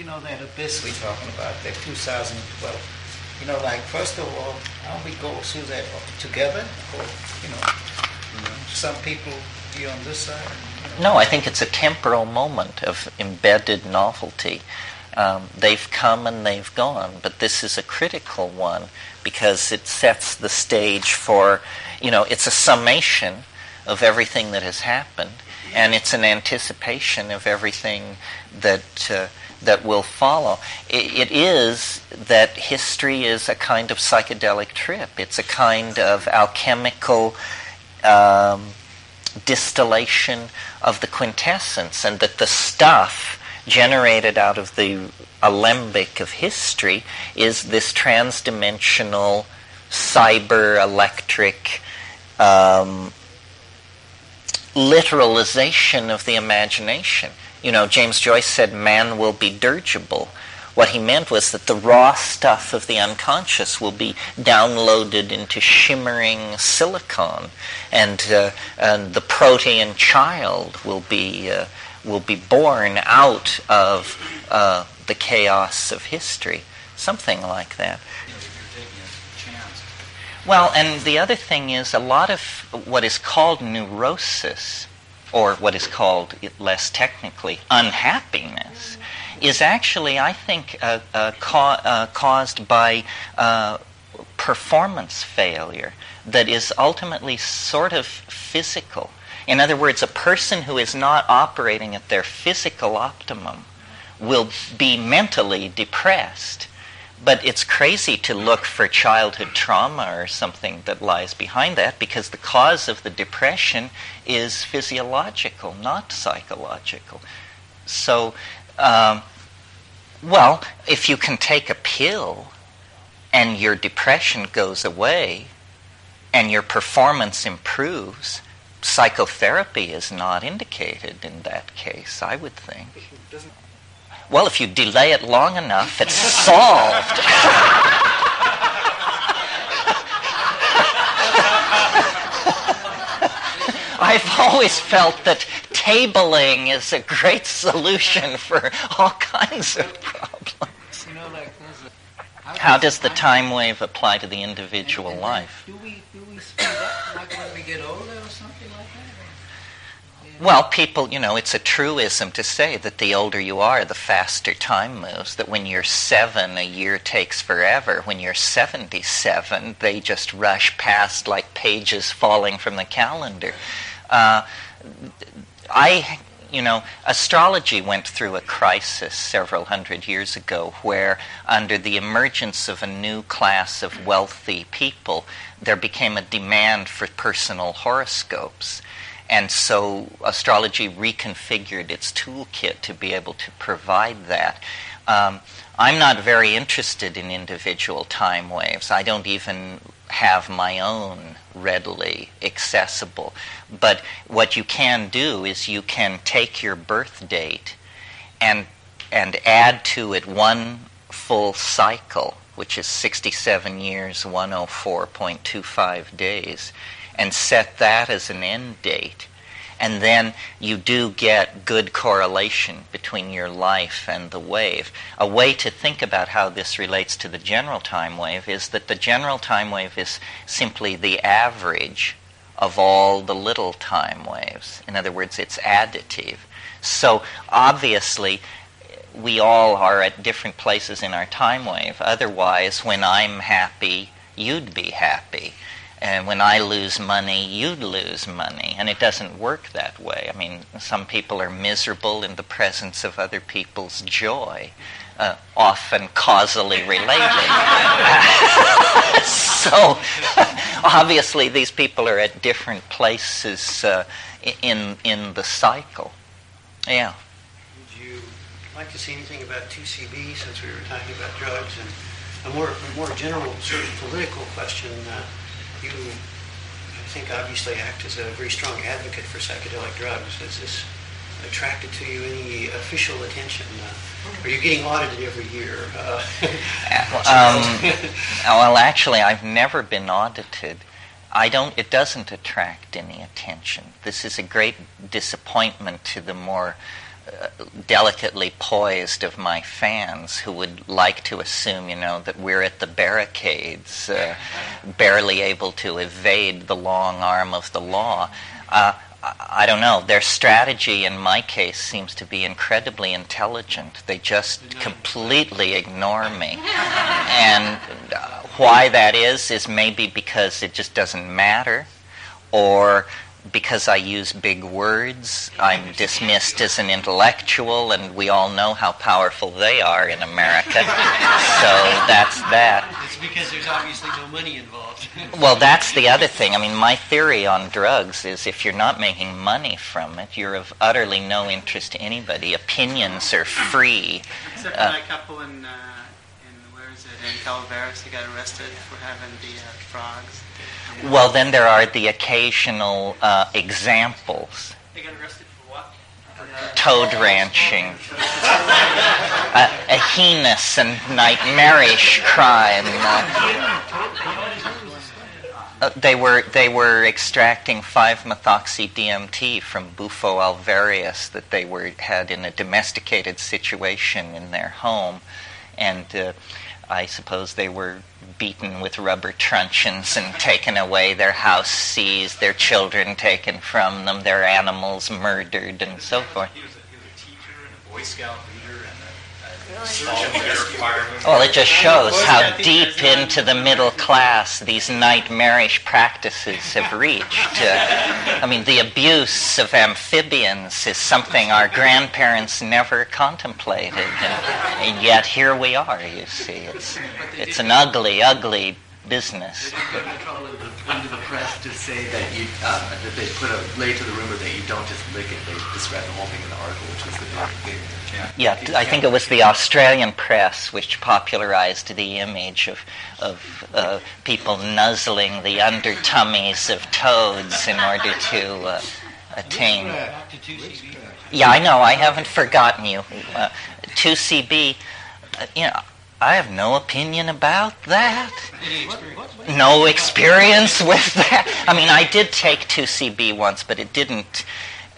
You know, that abyss we're talking about, that 2012, you know, like, first of all, how we go through that together, or, you know, some people be on this side? No, I think it's a temporal moment of embedded novelty. Um, they've come and they've gone, but this is a critical one because it sets the stage for, you know, it's a summation of everything that has happened, and it's an anticipation of everything that uh, that will follow. It, is that history is a kind of psychedelic trip. It's a kind of alchemical. Um, distillation of the quintessence, and that the stuff generated out of the alembic of history is this transdimensional cyber electric um, literalization of the imagination. You know, James Joyce said man will be dirigible. What he meant was that the raw stuff of the unconscious will be downloaded into shimmering silicon, and, uh, and the protean child will be uh, will be born out of uh, the chaos of history, something like that. Well, and the other thing is a lot of what is called neurosis, or what is called less technically unhappiness, is actually, I think, uh, uh, ca- uh, caused by uh, performance failure that is ultimately sort of physical. In other words, a person who is not operating at their physical optimum will be mentally depressed. But it's crazy to look for childhood trauma or something that lies behind that because the cause of the depression is physiological, not psychological. So, um, well, if you can take a pill and your depression goes away and your performance improves, psychotherapy is not indicated in that case, I would think. Well, if you delay it long enough, it's solved. I've always felt that tabling is a great solution for all kinds of problems. You know, like, there's How does the time wave apply to the individual life? Do we, do we speed up like when we get older or something like that? Well, people, you know, it's a truism to say that the older you are, the faster time moves. That when you're seven, a year takes forever. When you're 77, they just rush past like pages falling from the calendar. Uh, I, you know, astrology went through a crisis several hundred years ago where, under the emergence of a new class of wealthy people, there became a demand for personal horoscopes. And so astrology reconfigured its toolkit to be able to provide that. Um, I'm not very interested in individual time waves. I don't even have my own readily accessible. But what you can do is you can take your birth date and and add to it one full cycle, which is 67 years, 104.25 days, and set that as an end date. And then you do get good correlation between your life and the wave. A way to think about how this relates to the general time wave is that the general time wave is simply the average of all the little time waves. In other words, it's additive. So obviously, we all are at different places in our time wave. Otherwise, when I'm happy, you'd be happy. And when I lose money, you'd lose money. And it doesn't work that way. I mean, some people are miserable in the presence of other people's joy, uh, often causally related. so, obviously, these people are at different places uh, in, in the cycle. Yeah. Would you like to say anything about 2CB since we were talking about drugs and a more, a more general sort of political question. Uh, you, I think, obviously act as a very strong advocate for psychedelic drugs. Has this attracted to you any official attention? Uh, are you getting audited every year? Uh, um, well, actually, I've never been audited. I don't. It doesn't attract any attention. This is a great disappointment to the more delicately poised of my fans who would like to assume, you know, that we're at the barricades, uh, barely able to evade the long arm of the law. Uh, I don't know. Their strategy, in my case, seems to be incredibly intelligent. They just completely ignore me. And uh, why that is, is maybe because it just doesn't matter, or because I use big words, I'm dismissed as an intellectual, and we all know how powerful they are in America. so that's that. It's because there's obviously no money involved. well, that's the other thing. I mean, my theory on drugs is if you're not making money from it, you're of utterly no interest to anybody. Opinions are free. Except for uh, that couple in, uh, in where is it, in Calaveras, they got arrested for having the uh, frogs. Well, then there are the occasional uh, examples. They got arrested for what? Toad ranching. uh, a heinous and nightmarish crime. Uh, they were they were extracting 5-methoxy DMT from Bufo alvarius that they were had in a domesticated situation in their home, and uh, I suppose they were beaten with rubber truncheons and taken away, their house seized, their children taken from them, their animals murdered, and so forth. He was a, he was a teacher and a Boy Scout leader and a, a really? Well, it just shows how deep into the middle class these nightmarish practices have reached. Uh, I mean, the abuse of amphibians is something our grandparents never contemplated, and, yet here we are. You see, it's it's an ugly, ugly business. Under the press to say that you that they put a lay to the rumor that you don't just lick it. They describe the whole thing in the article, which was the big. Yeah, I think it was the Australian press which popularized the image of of uh, people nuzzling the under tummies of toads in order to uh, attain. Yeah, I know. I haven't forgotten you. Uh, 2CB. Uh, you know, I have no opinion about that. No experience with that. I mean, I did take 2CB once, but it didn't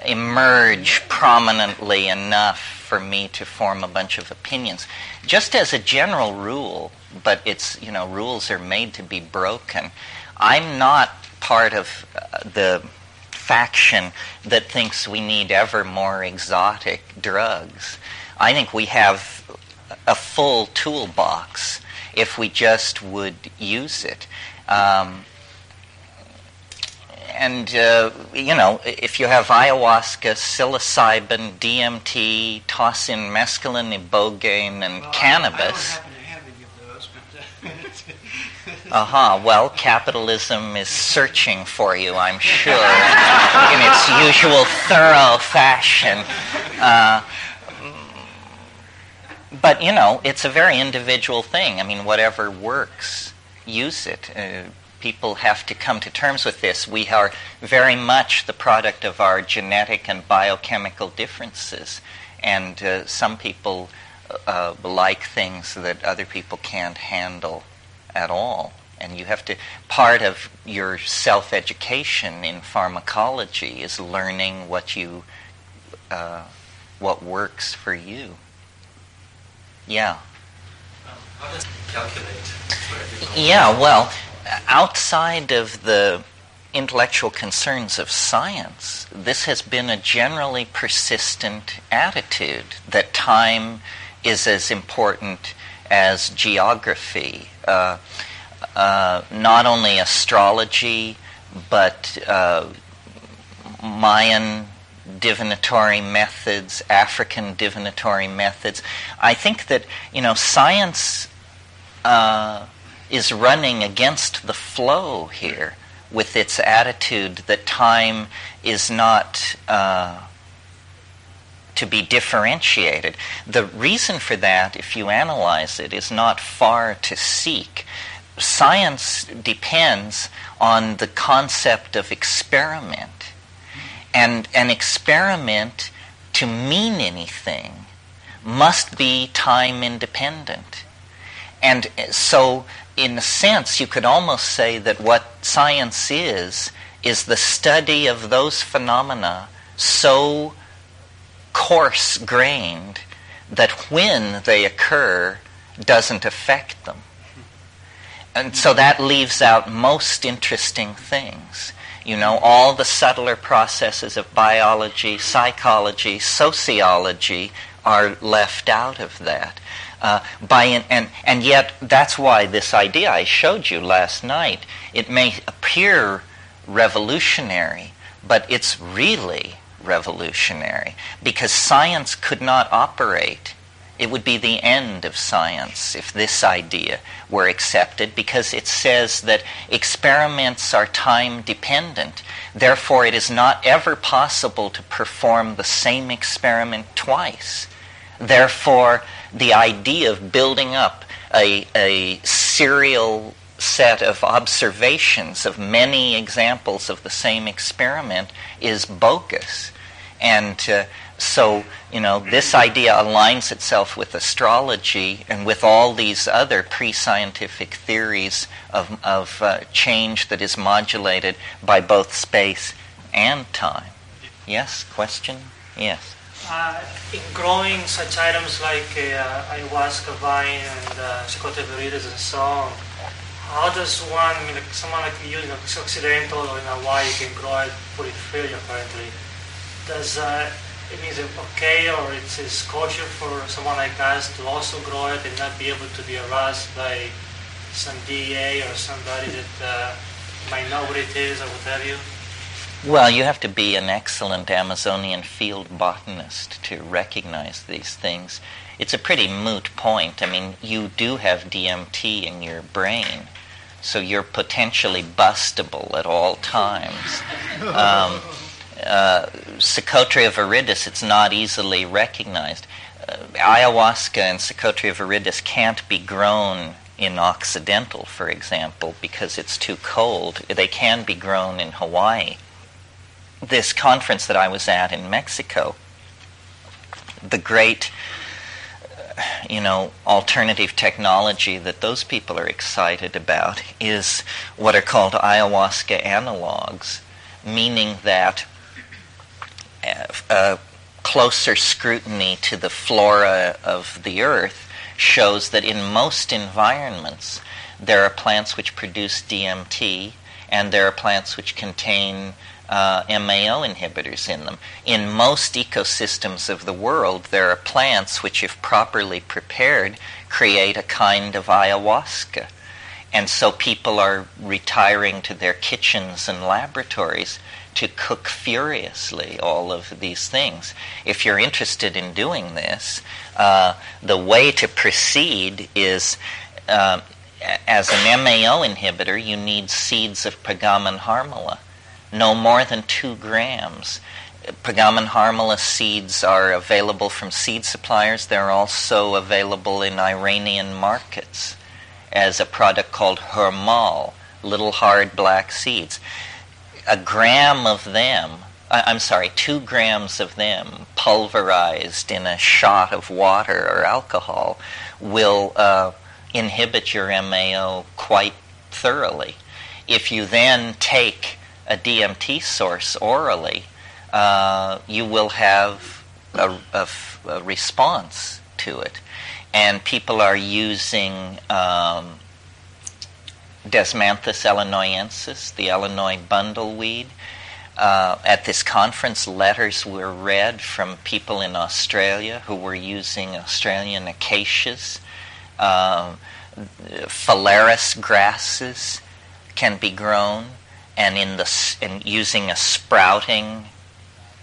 emerge prominently enough for me to form a bunch of opinions. Just as a general rule, but it's, you know, rules are made to be broken. I'm not part of uh, the faction that thinks we need ever more exotic drugs. I think we have a full toolbox if we just would use it. Um, and uh, you know, if you have ayahuasca, psilocybin, DMT, toss in mescaline, ibogaine, and well, cannabis. Uh huh. Well, capitalism is searching for you, I'm sure, in its usual thorough fashion. Uh, but you know, it's a very individual thing. I mean, whatever works, use it. Uh, people have to come to terms with this. We are very much the product of our genetic and biochemical differences, and uh, some people uh, like things that other people can't handle at all. And you have to, part of your self education in pharmacology is learning what you, uh, what works for you. Yeah. how does it calculate? Yeah, well, outside of the intellectual concerns of science, this has been a generally persistent attitude that time is as important as geography. Uh, uh, not only astrology, but uh, Mayan divinatory methods, African divinatory methods. I think that you know science uh, is running against the flow here with its attitude that time is not uh, to be differentiated. The reason for that, if you analyze it, is not far to seek. Science depends on the concept of experiment. And an experiment, to mean anything, must be time independent. And so, in a sense, you could almost say that what science is, is the study of those phenomena so coarse grained that when they occur doesn't affect them. And so that leaves out most interesting things. You know, all the subtler processes of biology, psychology, sociology are left out of that. Uh, by an, and, and yet, that's why this idea I showed you last night, it may appear revolutionary, but it's really revolutionary because science could not operate. It would be the end of science if this idea were accepted because it says that experiments are time dependent. Therefore, it is not ever possible to perform the same experiment twice. Therefore, the idea of building up a, a serial set of observations of many examples of the same experiment is bogus. And uh, so, you know, this idea aligns itself with astrology and with all these other pre scientific theories of, of uh, change that is modulated by both space and time. Yes, question? Yes. Uh, in growing such items like uh, ayahuasca vine and uh, and so on, how does one, I mean, like someone like you, know, Occidental or in Hawaii can grow it for it free apparently. Does uh, it means okay or it's, it's kosher for someone like us to also grow it and not be able to be harassed by some DEA or somebody that uh, might know what it is or what have you? Well, you have to be an excellent Amazonian field botanist to recognize these things. It's a pretty moot point. I mean, you do have DMT in your brain so you're potentially bustable at all times. Um, uh, Psychotria viridis, it's not easily recognized. Uh, ayahuasca and Psychotria viridis can't be grown in Occidental, for example, because it's too cold. They can be grown in Hawaii. This conference that I was at in Mexico, the great you know, alternative technology that those people are excited about is what are called ayahuasca analogs, meaning that a closer scrutiny to the flora of the earth shows that in most environments there are plants which produce DMT and there are plants which contain uh, MAO inhibitors in them. In most ecosystems of the world, there are plants which, if properly prepared, create a kind of ayahuasca. And so people are retiring to their kitchens and laboratories to cook furiously all of these things. If you're interested in doing this, uh, the way to proceed is uh, as an MAO inhibitor, you need seeds of Peganum harmala no more than two grams. Peganum harmala seeds are available from seed suppliers. They're also available in Iranian markets as a product called Hermal, little hard black seeds. A gram of them, I'm sorry, two grams of them pulverized in a shot of water or alcohol will uh, inhibit your MAO quite thoroughly. If you then take a DMT source orally, uh, you will have a, response to it. And people are using um, Desmanthus illinoisensis, the Illinois bundleweed. Uh, at this conference, letters were read from people in Australia who were using Australian acacias. Uh, phalaris grasses can be grown and in the in using a sprouting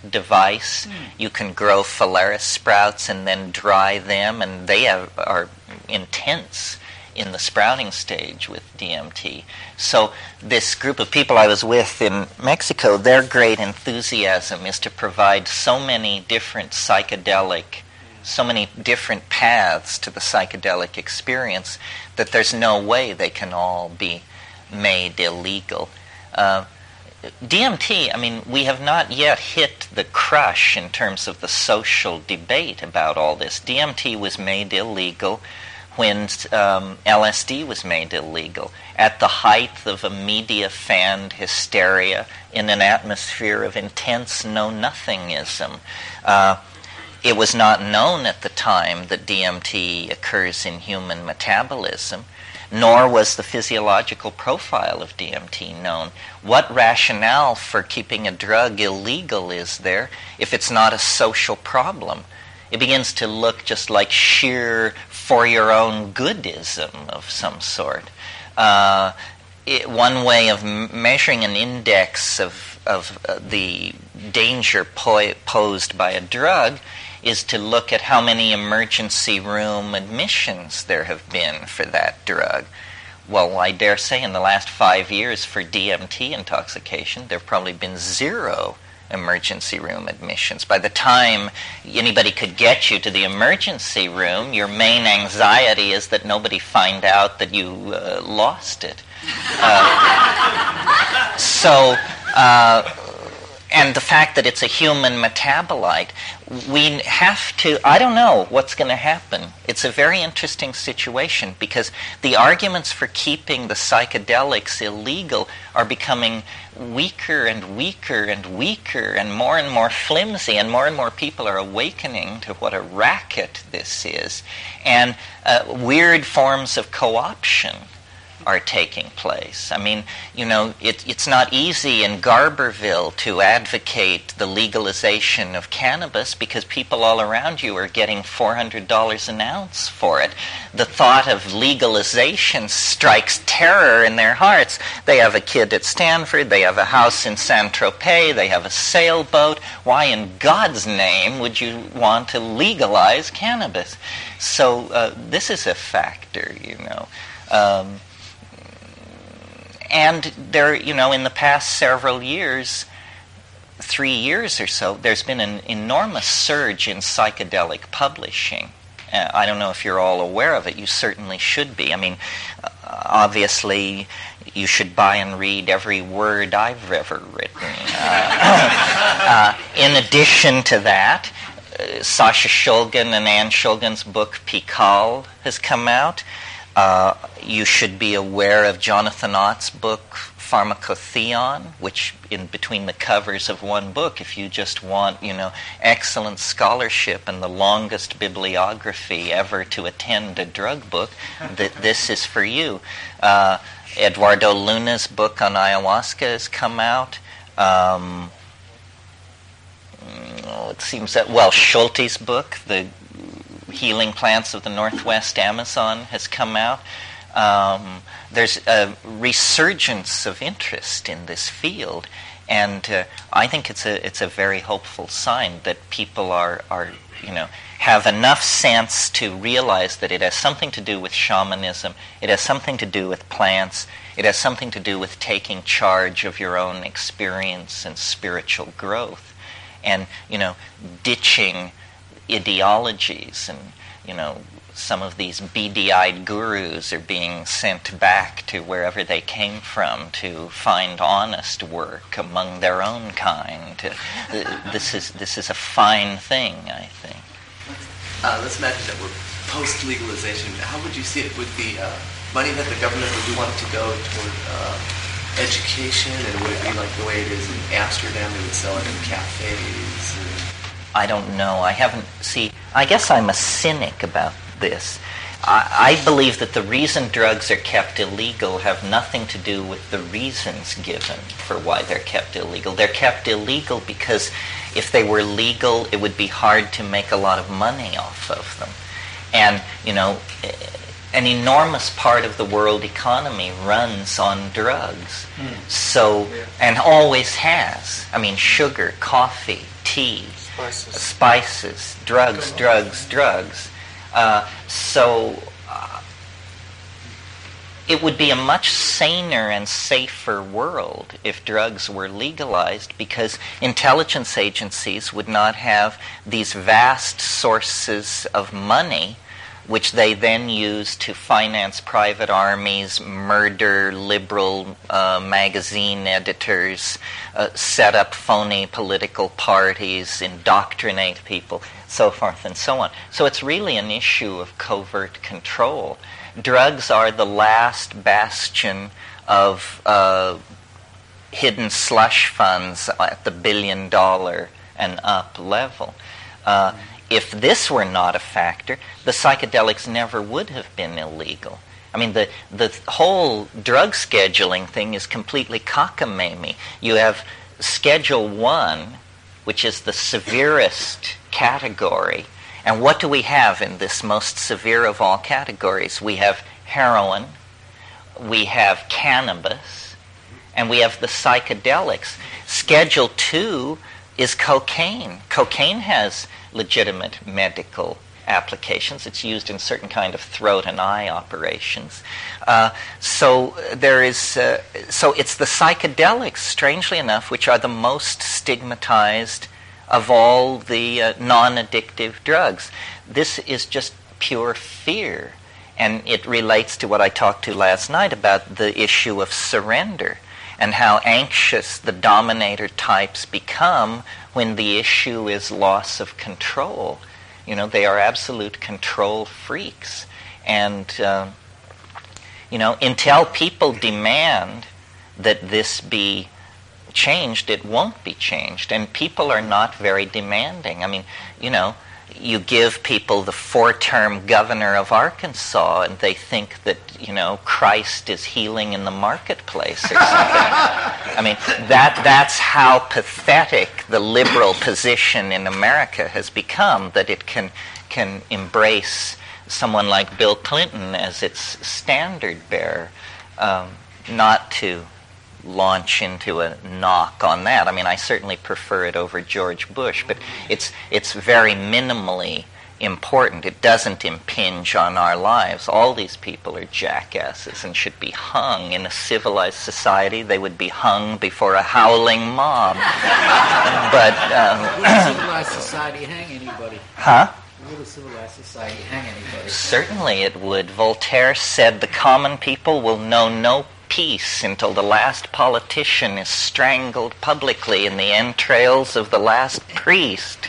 device, mm. you can grow phalaris sprouts and then dry them, and they have, are intense in the sprouting stage with DMT. So this group of people I was with in Mexico, their great enthusiasm is to provide so many different psychedelic, so many different paths to the psychedelic experience that there's no way they can all be made illegal. Uh, DMT, I mean, we have not yet hit the crush in terms of the social debate about all this. DMT was made illegal when um, LSD was made illegal, at the height of a media fanned hysteria in an atmosphere of intense know nothingism. Uh, it was not known at the time that DMT occurs in human metabolism nor was the physiological profile of DMT known. What rationale for keeping a drug illegal is there if it's not a social problem? It begins to look just like sheer for your own goodism of some sort. Uh, it, one way of m- measuring an index of, of uh, the danger po- posed by a drug is to look at how many emergency room admissions there have been for that drug. Well, I dare say in the last five years for DMT intoxication, there have probably been zero emergency room admissions. By the time anybody could get you to the emergency room, your main anxiety is that nobody find out that you uh, lost it. Uh, so, uh, and the fact that it's a human metabolite, we have to, I don't know what's going to happen. It's a very interesting situation because the arguments for keeping the psychedelics illegal are becoming weaker and weaker and weaker and more and more flimsy, and more and more people are awakening to what a racket this is, and uh, weird forms of co option are taking place. I mean, you know, it, it's not easy in Garberville to advocate the legalization of cannabis because people all around you are getting $400 an ounce for it. The thought of legalization strikes terror in their hearts. They have a kid at Stanford, they have a house in San Tropez, they have a sailboat. Why in God's name would you want to legalize cannabis? So uh, this is a factor, you know. Um, and there, you know, in the past several years, three years or so, there's been an enormous surge in psychedelic publishing. Uh, I don't know if you're all aware of it. You certainly should be. I mean, uh, obviously, you should buy and read every word I've ever written. Uh, uh in addition to that, uh, Sasha Shulgin and Anne Shulgin's book PiHKAL has come out. Uh, you should be aware of Jonathan Ott's book, Pharmacotheon, which in between the covers of one book, if you just want, you know, excellent scholarship and the longest bibliography ever to attend a drug book, th- this is for you. Uh, Eduardo Luna's book on ayahuasca has come out. Um, oh, it seems that well, Schultes' book, the Healing Plants of the Northwest Amazon has come out. Um, there's a resurgence of interest in this field, and uh, I think it's a it's a very hopeful sign that people are are you know have enough sense to realize that it has something to do with shamanism, it has something to do with plants, it has something to do with taking charge of your own experience and spiritual growth, and you know ditching ideologies and you know some of these beady-eyed gurus are being sent back to wherever they came from to find honest work among their own kind. this is this is a fine thing, I think. Uh, let's imagine that we're post legalization. How would you see it? Would the uh, money that the government would want to go toward uh, education, and would it be like the way it is in Amsterdam? They would sell it in cafes. I don't know. I haven't. See, I guess I'm a cynic about this. I, I believe that the reason drugs are kept illegal have nothing to do with the reasons given for why they're kept illegal. They're kept illegal because if they were legal, it would be hard to make a lot of money off of them. And, you know, an enormous part of the world economy runs on drugs. Mm. So, and always has. I mean, sugar, coffee, tea, spices, spices. Drugs, drugs, drugs. Uh, so, uh, it would be a much saner and safer world if drugs were legalized because intelligence agencies would not have these vast sources of money which they then use to finance private armies, murder liberal uh, magazine editors, uh, set up phony political parties, indoctrinate people, so forth and so on. So it's really an issue of covert control. Drugs are the last bastion of uh, hidden slush funds at the billion dollar and up level. Uh, if this were not a factor, the psychedelics never would have been illegal. I mean, the, the whole drug scheduling thing is completely cockamamie. You have Schedule 1, which is the severest category. And what do we have in this most severe of all categories? We have heroin, we have cannabis, and we have the psychedelics. Schedule 2 is cocaine. Cocaine has legitimate medical applications. It's used in certain kind of throat and eye operations. Uh, so there is, uh, so it's the psychedelics, strangely enough, which are the most stigmatized of all the uh, non-addictive drugs. This is just pure fear, and it relates to what I talked to last night about the issue of surrender and how anxious the dominator types become when the issue is loss of control. You know, they are absolute control freaks. And, uh, you know, until people demand that this be changed, it won't be changed. And people are not very demanding. I mean, you know, you give people the four-term governor of Arkansas, and they think that you know Christ is healing in the marketplace or something. I mean, that that's how pathetic the liberal position in America has become. That it can can embrace someone like Bill Clinton as its standard bearer, um, not to launch into a knock on that. I mean, I certainly prefer it over George Bush, but it's it's very minimally important. It doesn't impinge on our lives. All these people are jackasses and should be hung. In a civilized society, they would be hung before a howling mob. but um, would a civilized society hang anybody? Huh? Would a civilized society hang anybody? Certainly, it would. Voltaire said, "The common people will know no peace until the last politician is strangled publicly in the entrails of the last priest.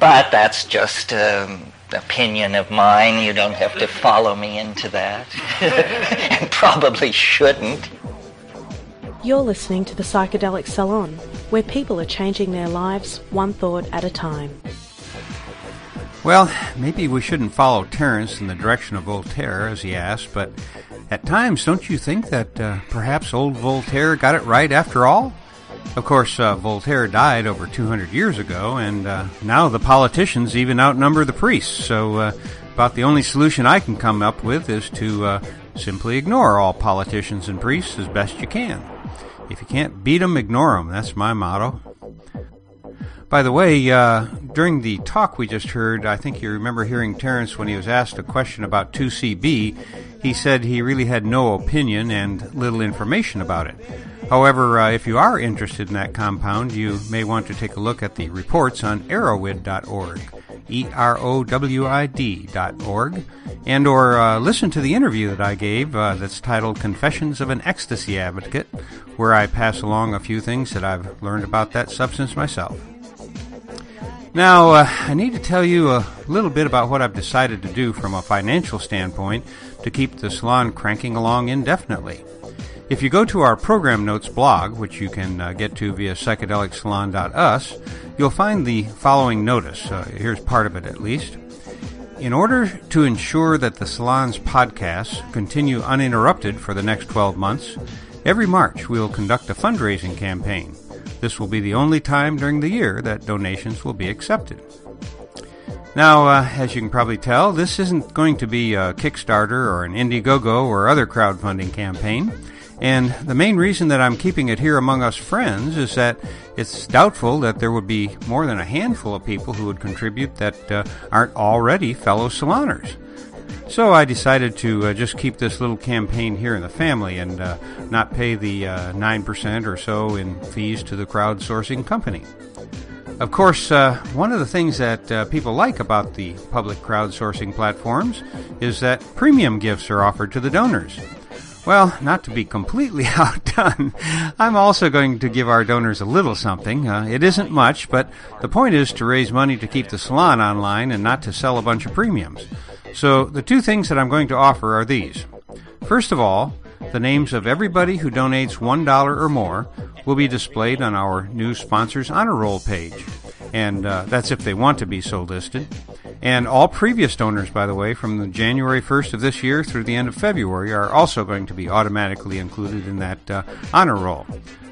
but that's just an um, opinion of mine. You don't have to follow me into that. and probably shouldn't. You're listening to the Psychedelic Salon, where people are changing their lives one thought at a time. Well, maybe we shouldn't follow Terence in the direction of Voltaire, as he asked, but at times, don't you think that uh, perhaps old Voltaire got it right after all? Of course, uh, Voltaire died over 200 years ago, and uh, now the politicians even outnumber the priests, so uh, about the only solution I can come up with is to uh, simply ignore all politicians and priests as best you can. If you can't beat 'em, ignore 'em. That's my motto. By the way, uh, during the talk we just heard, I think you remember hearing Terence when he was asked a question about 2CB. He said he really had no opinion and little information about it. However, uh, if you are interested in that compound, you may want to take a look at the reports on erowid.org, E-R-O-W-I-D.org, and or uh, listen to the interview that I gave uh, that's titled Confessions of an Ecstasy Advocate, where I pass along a few things that I've learned about that substance myself. Now, uh, I need to tell you a little bit about what I've decided to do from a financial standpoint to keep the salon cranking along indefinitely. If you go to our program notes blog, which you can uh, get to via psychedelicsalon.us, you'll find the following notice. Uh, here's part of it at least. In order to ensure that the salon's podcasts continue uninterrupted for the next 12 months, every March we will conduct a fundraising campaign. This will be the only time during the year that donations will be accepted. Now, uh, as you can probably tell, this isn't going to be a Kickstarter or an Indiegogo or other crowdfunding campaign. And the main reason that I'm keeping it here among us friends is that it's doubtful that there would be more than a handful of people who would contribute that uh, aren't already fellow saloners. So I decided to uh, just keep this little campaign here in the family and uh, not pay the uh, 9% or so in fees to the crowdsourcing company. Of course, uh, one of the things that uh, people like about the public crowdsourcing platforms is that premium gifts are offered to the donors. Well, not to be completely outdone, I'm also going to give our donors a little something. Uh, it isn't much, but the point is to raise money to keep the salon online and not to sell a bunch of premiums. So the two things that I'm going to offer are these. First of all, the names of everybody who donates $1 or more will be displayed on our new sponsors honor roll page. And uh, that's if they want to be so listed. And all previous donors, by the way, from the January 1st of this year through the end of February, are also going to be automatically included in that uh, honor roll.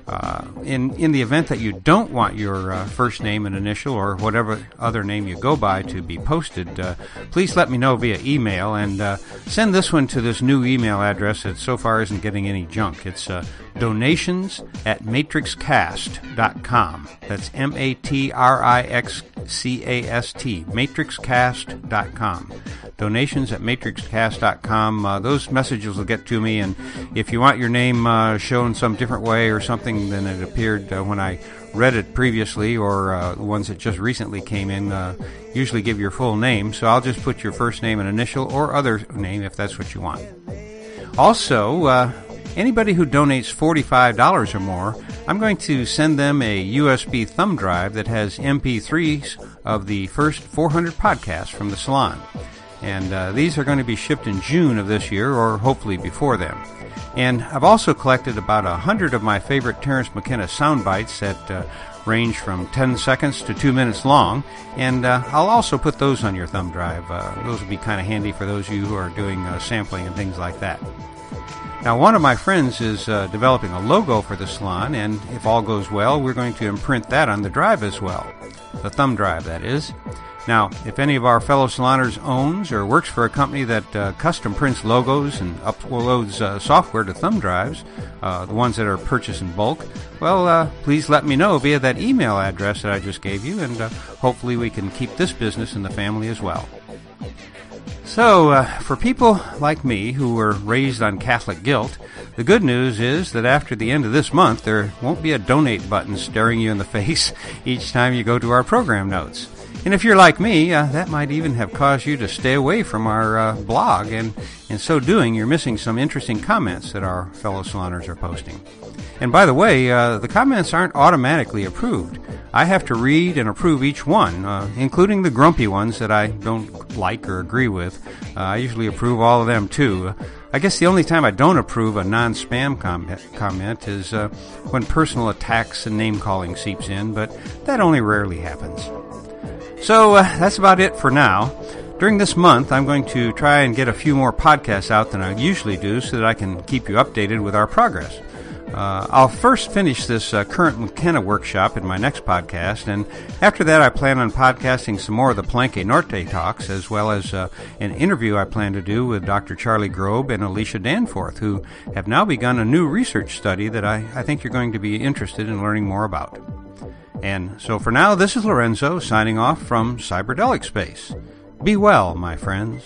Uh, in in the event that you don't want your uh, first name and initial or whatever other name you go by to be posted, uh, please let me know via email and uh, send this one to this new email address that so far isn't getting any junk. It's uh, donations at matrixcast.com. That's M A T R I X C A S T, matrixcast.com. Donations at matrixcast.com. Uh, those messages will get to me, and if you want your name uh, shown some different way or something than it appeared uh, when I read it previously, or uh, the ones that just recently came in, uh, usually give your full name. So I'll just put your first name and initial or other name if that's what you want. Also, uh, Anybody who donates $45 or more, I'm going to send them a USB thumb drive that has MP3s of the first 400 podcasts from the salon. And uh, these are going to be shipped in June of this year, or hopefully before then. And I've also collected about a hundred of my favorite Terence McKenna sound bites that uh, range from 10 seconds to 2 minutes long, and uh, I'll also put those on your thumb drive. Uh, those would be kind of handy for those of you who are doing uh, sampling and things like that. Now, one of my friends is uh, developing a logo for the salon, and if all goes well, we're going to imprint that on the drive as well. The thumb drive, that is. Now, if any of our fellow saloners owns or works for a company that uh, custom prints logos and uploads uh, software to thumb drives, uh, the ones that are purchased in bulk, well, uh, please let me know via that email address that I just gave you, and uh, hopefully we can keep this business in the family as well. So, uh, for people like me who were raised on Catholic guilt, the good news is that after the end of this month, there won't be a donate button staring you in the face each time you go to our program notes. And if you're like me, uh, that might even have caused you to stay away from our uh, blog, and in so doing, you're missing some interesting comments that our fellow saloners are posting. And by the way, uh, the comments aren't automatically approved. I have to read and approve each one, uh, including the grumpy ones that I don't like or agree with. Uh, I usually approve all of them too. I guess the only time I don't approve a non-spam com- comment is uh, when personal attacks and name calling seeps in, but that only rarely happens. So uh, that's about it for now. During this month, I'm going to try and get a few more podcasts out than I usually do so that I can keep you updated with our progress. Uh, I'll first finish this uh, current McKenna workshop in my next podcast, and after that, I plan on podcasting some more of the Palenque Norte talks, as well as uh, an interview I plan to do with Dr. Charlie Grob and Alicia Danforth, who have now begun a new research study that I, I think you're going to be interested in learning more about. And so for now, this is Lorenzo signing off from Cyberdelic Space. Be well, my friends.